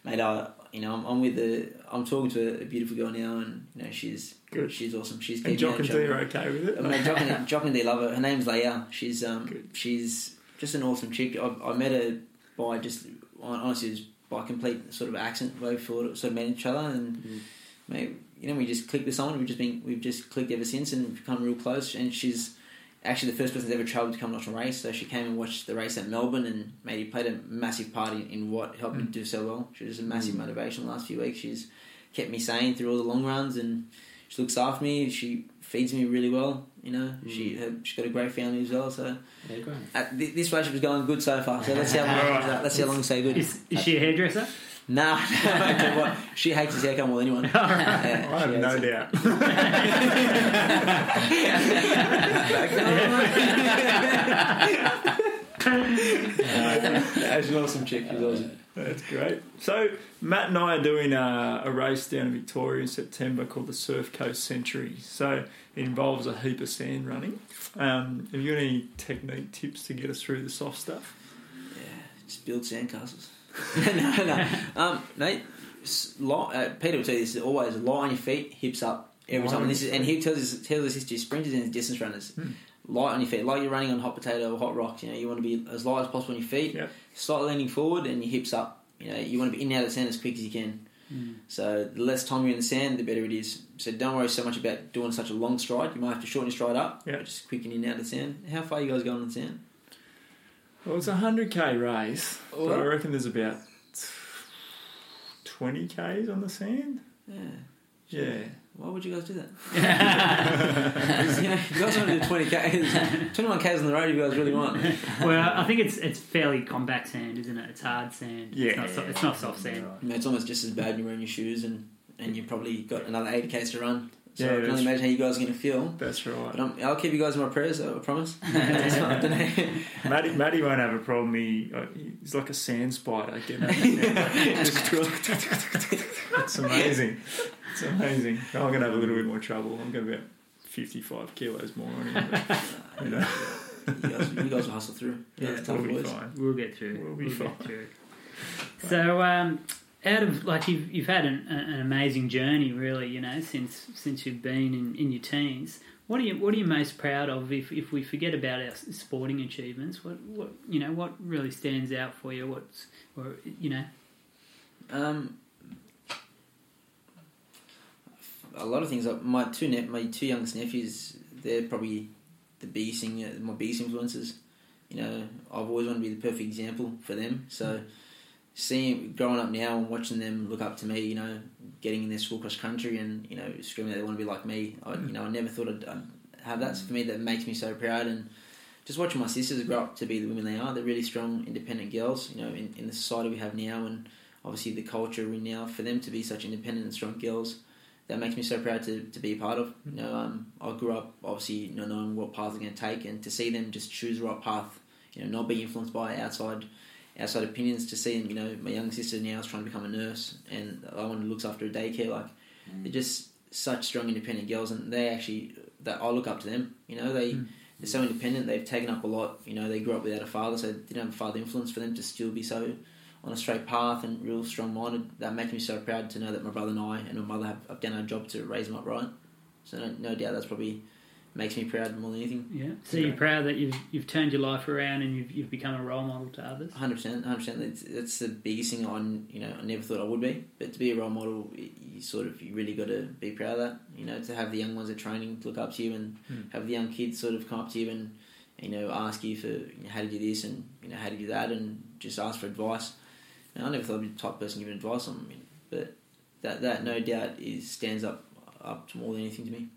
mate, I you know I'm, I'm with the I'm talking to a beautiful girl now, and you know she's Good. She's awesome. She's And Jock and D are okay with it. I mean, Jock and, Jock and D love her. Her name's Leia. She's um, Good. she's just an awesome chick. I, I met her by just honestly, it was by complete sort of accident. We sort of met each other, and Mm. mate, you know, we just clicked with someone. We've just been we've just clicked ever since, and become real close. And she's actually the first person that's ever travelled to come watch a race. So she came and watched the race at Melbourne, and mate, he played a massive part in, in what helped me Mm. do so well. She was a massive motivation the last few weeks. She's kept me sane through all the long runs, and she looks after me. She feeds me really well. You know, she her, she's got a great family as well. So Yeah, great. uh, th- this relationship is going good so far. So let's see how long let's see how long it stay good. Is, is she a hairdresser? Nah, I tell you what, she hates his haircut more than anyone. Yeah, I have no it. doubt. Yeah, she's an awesome chick. She's awesome. That's great. So Matt and I are doing a, a race down in Victoria in September called the Surf Coast Century. So it involves a heap of sand running. Um, have you got any technique tips to get us through the soft stuff? Yeah, just build sandcastles. no, no. Um, mate, s- lie, uh, Peter will tell you this always lie on your feet, hips up every time. And this is, and he tells his tells his history. Sprinters and distance runners, Hmm. light on your feet, like you're running on hot potato or hot rocks. You know, you want to be as light as possible on your feet. Yep. Start leaning forward and your hips up. You know, you want to be in and out of the sand as quick as you can. So the less time you're in the sand, the better it is. So don't worry so much about doing such a long stride. You might have to shorten your stride up. Yeah. Just quicken in and out of the sand. How far you guys going on the sand? Well, it's a hundred k race, but I reckon there's about twenty k's on the sand. Yeah. Yeah, Why would you guys do that? you, know, you guys want to do 20 k's, 21 k's on the road if you guys really want. well, I think it's it's fairly compact sand, isn't it? It's hard sand. Yeah. It's not, so, it's not soft sand. You know, it's almost just as bad when you're wearing your shoes and, and you've probably got another 80 k's to run. So Yeah, I can that's- only imagine how you guys are going to feel. that's right. But I'm, I'll keep you guys in my prayers, I promise. It's not- I don't know. Matty, Matty won't have a problem. He, uh, he's like a sand spider. Getting up. it's amazing. It's amazing. I'm going to have a little bit more trouble. I'm going to be about 55 kilos more on him. But, you know, you, guys, you guys will hustle through. You guys are tough we'll be boys. fine. We'll get through. We'll be get fine. through. So, um, out of like you've you've had an, an amazing journey, really. You know, since since you've been in, in your teens. What are you What are you most proud of? If if we forget about our sporting achievements, what what you know what really stands out for you? What's or you know Um, a lot of things. Like my two ne- my two youngest nephews, they're probably the biggest my biggest influences. You know, I've always wanted to be the perfect example for them. So, seeing growing up now and watching them look up to me, you know, getting in their school cross country and you know screaming that they want to be like me. I, you know, I never thought I'd, I'd have that. For me, that makes me so proud and. Just watching my sisters grow up to be the women they are, they're really strong, independent girls. You know, in, in the society we have now, and obviously the culture we now for them to be such independent and strong girls that makes me so proud to, to be a part of you know um, I grew up obviously you know knowing what path they're going to take and to see them just choose the right path you know not be influenced by outside outside opinions to see them you know my young sister now is trying to become a nurse and the other one looks after a daycare like they're just such strong independent girls and they actually that I look up to them you know they Mm. they're so independent they've taken up a lot you know they grew up without a father so they didn't have a father influence for them to still be so on a straight path and real strong minded. That makes me so proud to know that my brother and I and my mother have, have done our job to raise them up right. So no, no doubt that's probably makes me proud more than anything. yeah. So you're proud that you've you've turned your life around and you've you've become a role model to others. Hundred percent, hundred percent. That's that's the biggest thing on you know I never thought I would be. But to be a role model, you sort of you really got to be proud of that. You know, to have the young ones at training look up to you and Mm. have the young kids sort of come up to you and you know ask you for you know, how to do this and you know how to do that and just ask for advice. I never thought I'd be the type of person giving advice on me, but that that no doubt is stands up up to more than anything to me.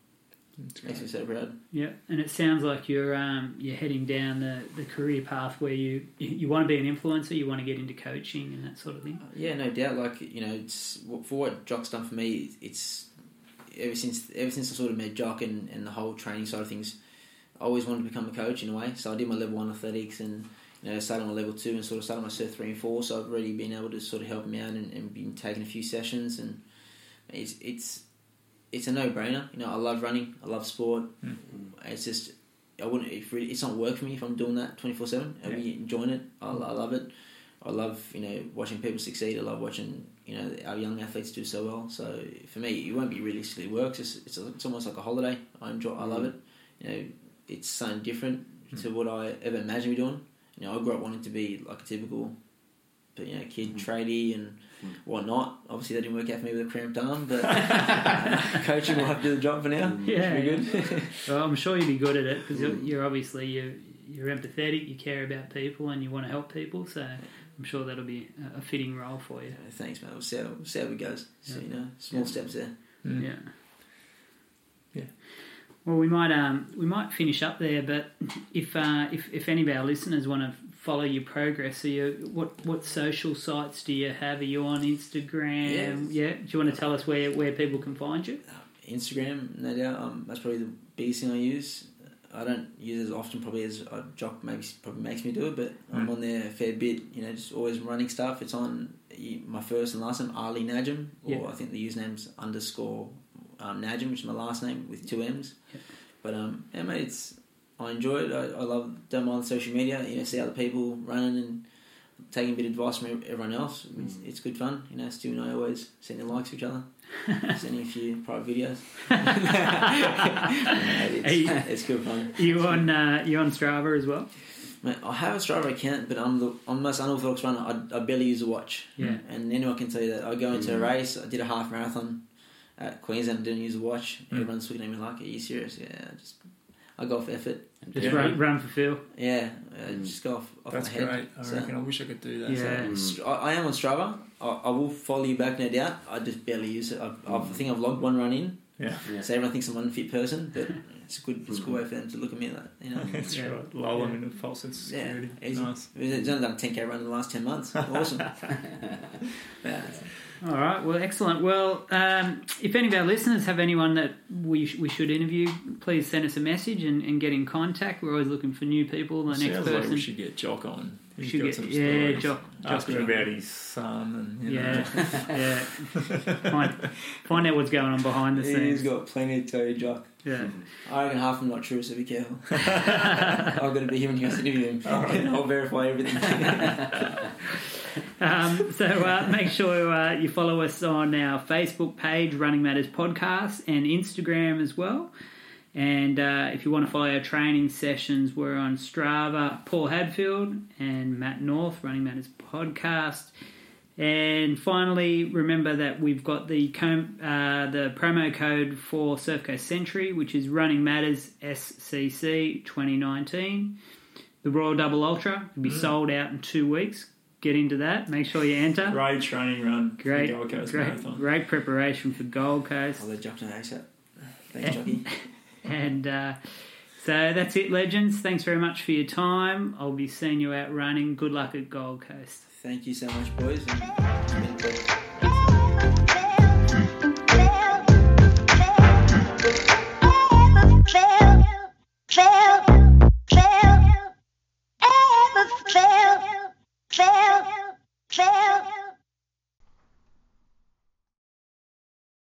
It's Makes me great. so proud. Yeah, and it sounds like you're um, you're heading down the, the career path where you you want to be an influencer, you want to get into coaching and that sort of thing. Yeah, no doubt. Like you know, it's for what Jock's done for me. It's ever since ever since I sort of met Jock and, and the whole training side of things. I always wanted to become a coach in a way. So I did my level one athletics and you know started my level two and sort of started my cert three and four. So I've already been able to sort of help him out and, and been taking a few sessions and it's it's it's a no brainer. You know, I love running. I love sport. Mm. It's just I wouldn't. If really, it's not work for me if I'm doing that twenty four seven. I'll be enjoying it. I, I love it. I love you know watching people succeed. I love watching you know our young athletes do so well. So for me, it won't be realistically work. It's it's, it's almost like a holiday. I enjoy. I love it. You know, it's something different to what I ever imagined me doing. You know, I grew up wanting to be like a typical, but you know, kid tradie and whatnot. Obviously, that didn't work out for me with a cramped arm, but coaching will have to do the job for now. Yeah, Should be good. Well, I'm sure you'd be good at it because you're, you're obviously you're, you're empathetic, you care about people, and you want to help people. So I'm sure that'll be a- a fitting role for you. Yeah, thanks, man. We'll see how, we'll see how it goes. So, you know, small Yeah. steps there. Mm. Yeah. Yeah. Well, we might um we might finish up there, but if uh, if if any of our listeners want to follow your progress, are you what what social sites do you have? Are you on Instagram? Yeah. Do you want to tell us where where people can find you? Instagram, no doubt. Um, that's probably the biggest thing I use. I don't use it as often, probably as a jock maybe probably makes me do it, but I'm Mm. on there a fair bit. You know, just always running stuff. It's on my first and last name, Ali Najim, or Yeah. I think the username's underscore um, Najim, which is my last name with two M's. Yep. But um, yeah, mate, it's I enjoy it. I, I love don't mind social media. You know, see other people running and taking a bit of advice from everyone else. It's, it's good fun. You know, Stu and I always sending likes to each other, sending a few private videos. it's, Hey. it's good fun. You on uh, you on Strava as well? Mate, I have a Strava account, but I'm the I'm the most unorthodox runner. I, I barely use a watch. Yeah. And anyone can tell you that. I go into a race. I did a half marathon at Queensland. I didn't use a watch. Mm. Everyone's looking at me like, "Are you serious?" Yeah. Just I go off effort. Just Yeah. run, run for Phil. Yeah, uh, just go off, off That's my head. great. I So- reckon. I wish I could do that. Yeah. Mm. Str- I, I am on Strava. I, I will follow you back, no doubt. I just barely use it. I, I mm. think I've logged one run in, Yeah. Yeah. so everyone thinks I'm an unfit person, but it's a good, it's a good mm. way for them to look at me like you know. That's Yeah. right. Lull them Yeah. into false sense of Yeah, security. easy. Nice. It's only done a 10k run in the last 10 months. Awesome. yeah. All right. Well, excellent. Well, um, if any of our listeners have anyone that we, sh- we should interview, please send us a message and, and get in contact. We're always looking for new people. The next Sounds like person. we should get Jock on. We He's should got get- some yeah. Jock- Ask him about his son and you yeah, know. yeah. Find, find out what's going on behind the scenes. He's got plenty to tell you, Jock. Yeah. I reckon half of them not true, so be careful. I've got to be here when you guys interview him. I'll verify everything. Um, so uh, make sure uh, you follow us on our Facebook page, Running Matters Podcast, and Instagram as well. And uh, if you want to follow our training sessions, we're on Strava, Paul Hadfield and Matt North, Running Matters Podcast. And finally, remember that we've got the com- uh, the promo code for Surf Coast Century, which is Running Matters SCC 2019. The Royal Double Ultra will be sold out in two weeks get into that. Make sure you enter. Great training run. Great Gold Coast great, Marathon. Great preparation for Gold Coast. Oh, the jockey ASAP. Thanks, jockey. and uh, so that's it, legends. Thanks very much for your time. I'll be seeing you out running. Good luck at Gold Coast. Thank you so much, boys. fail, fail.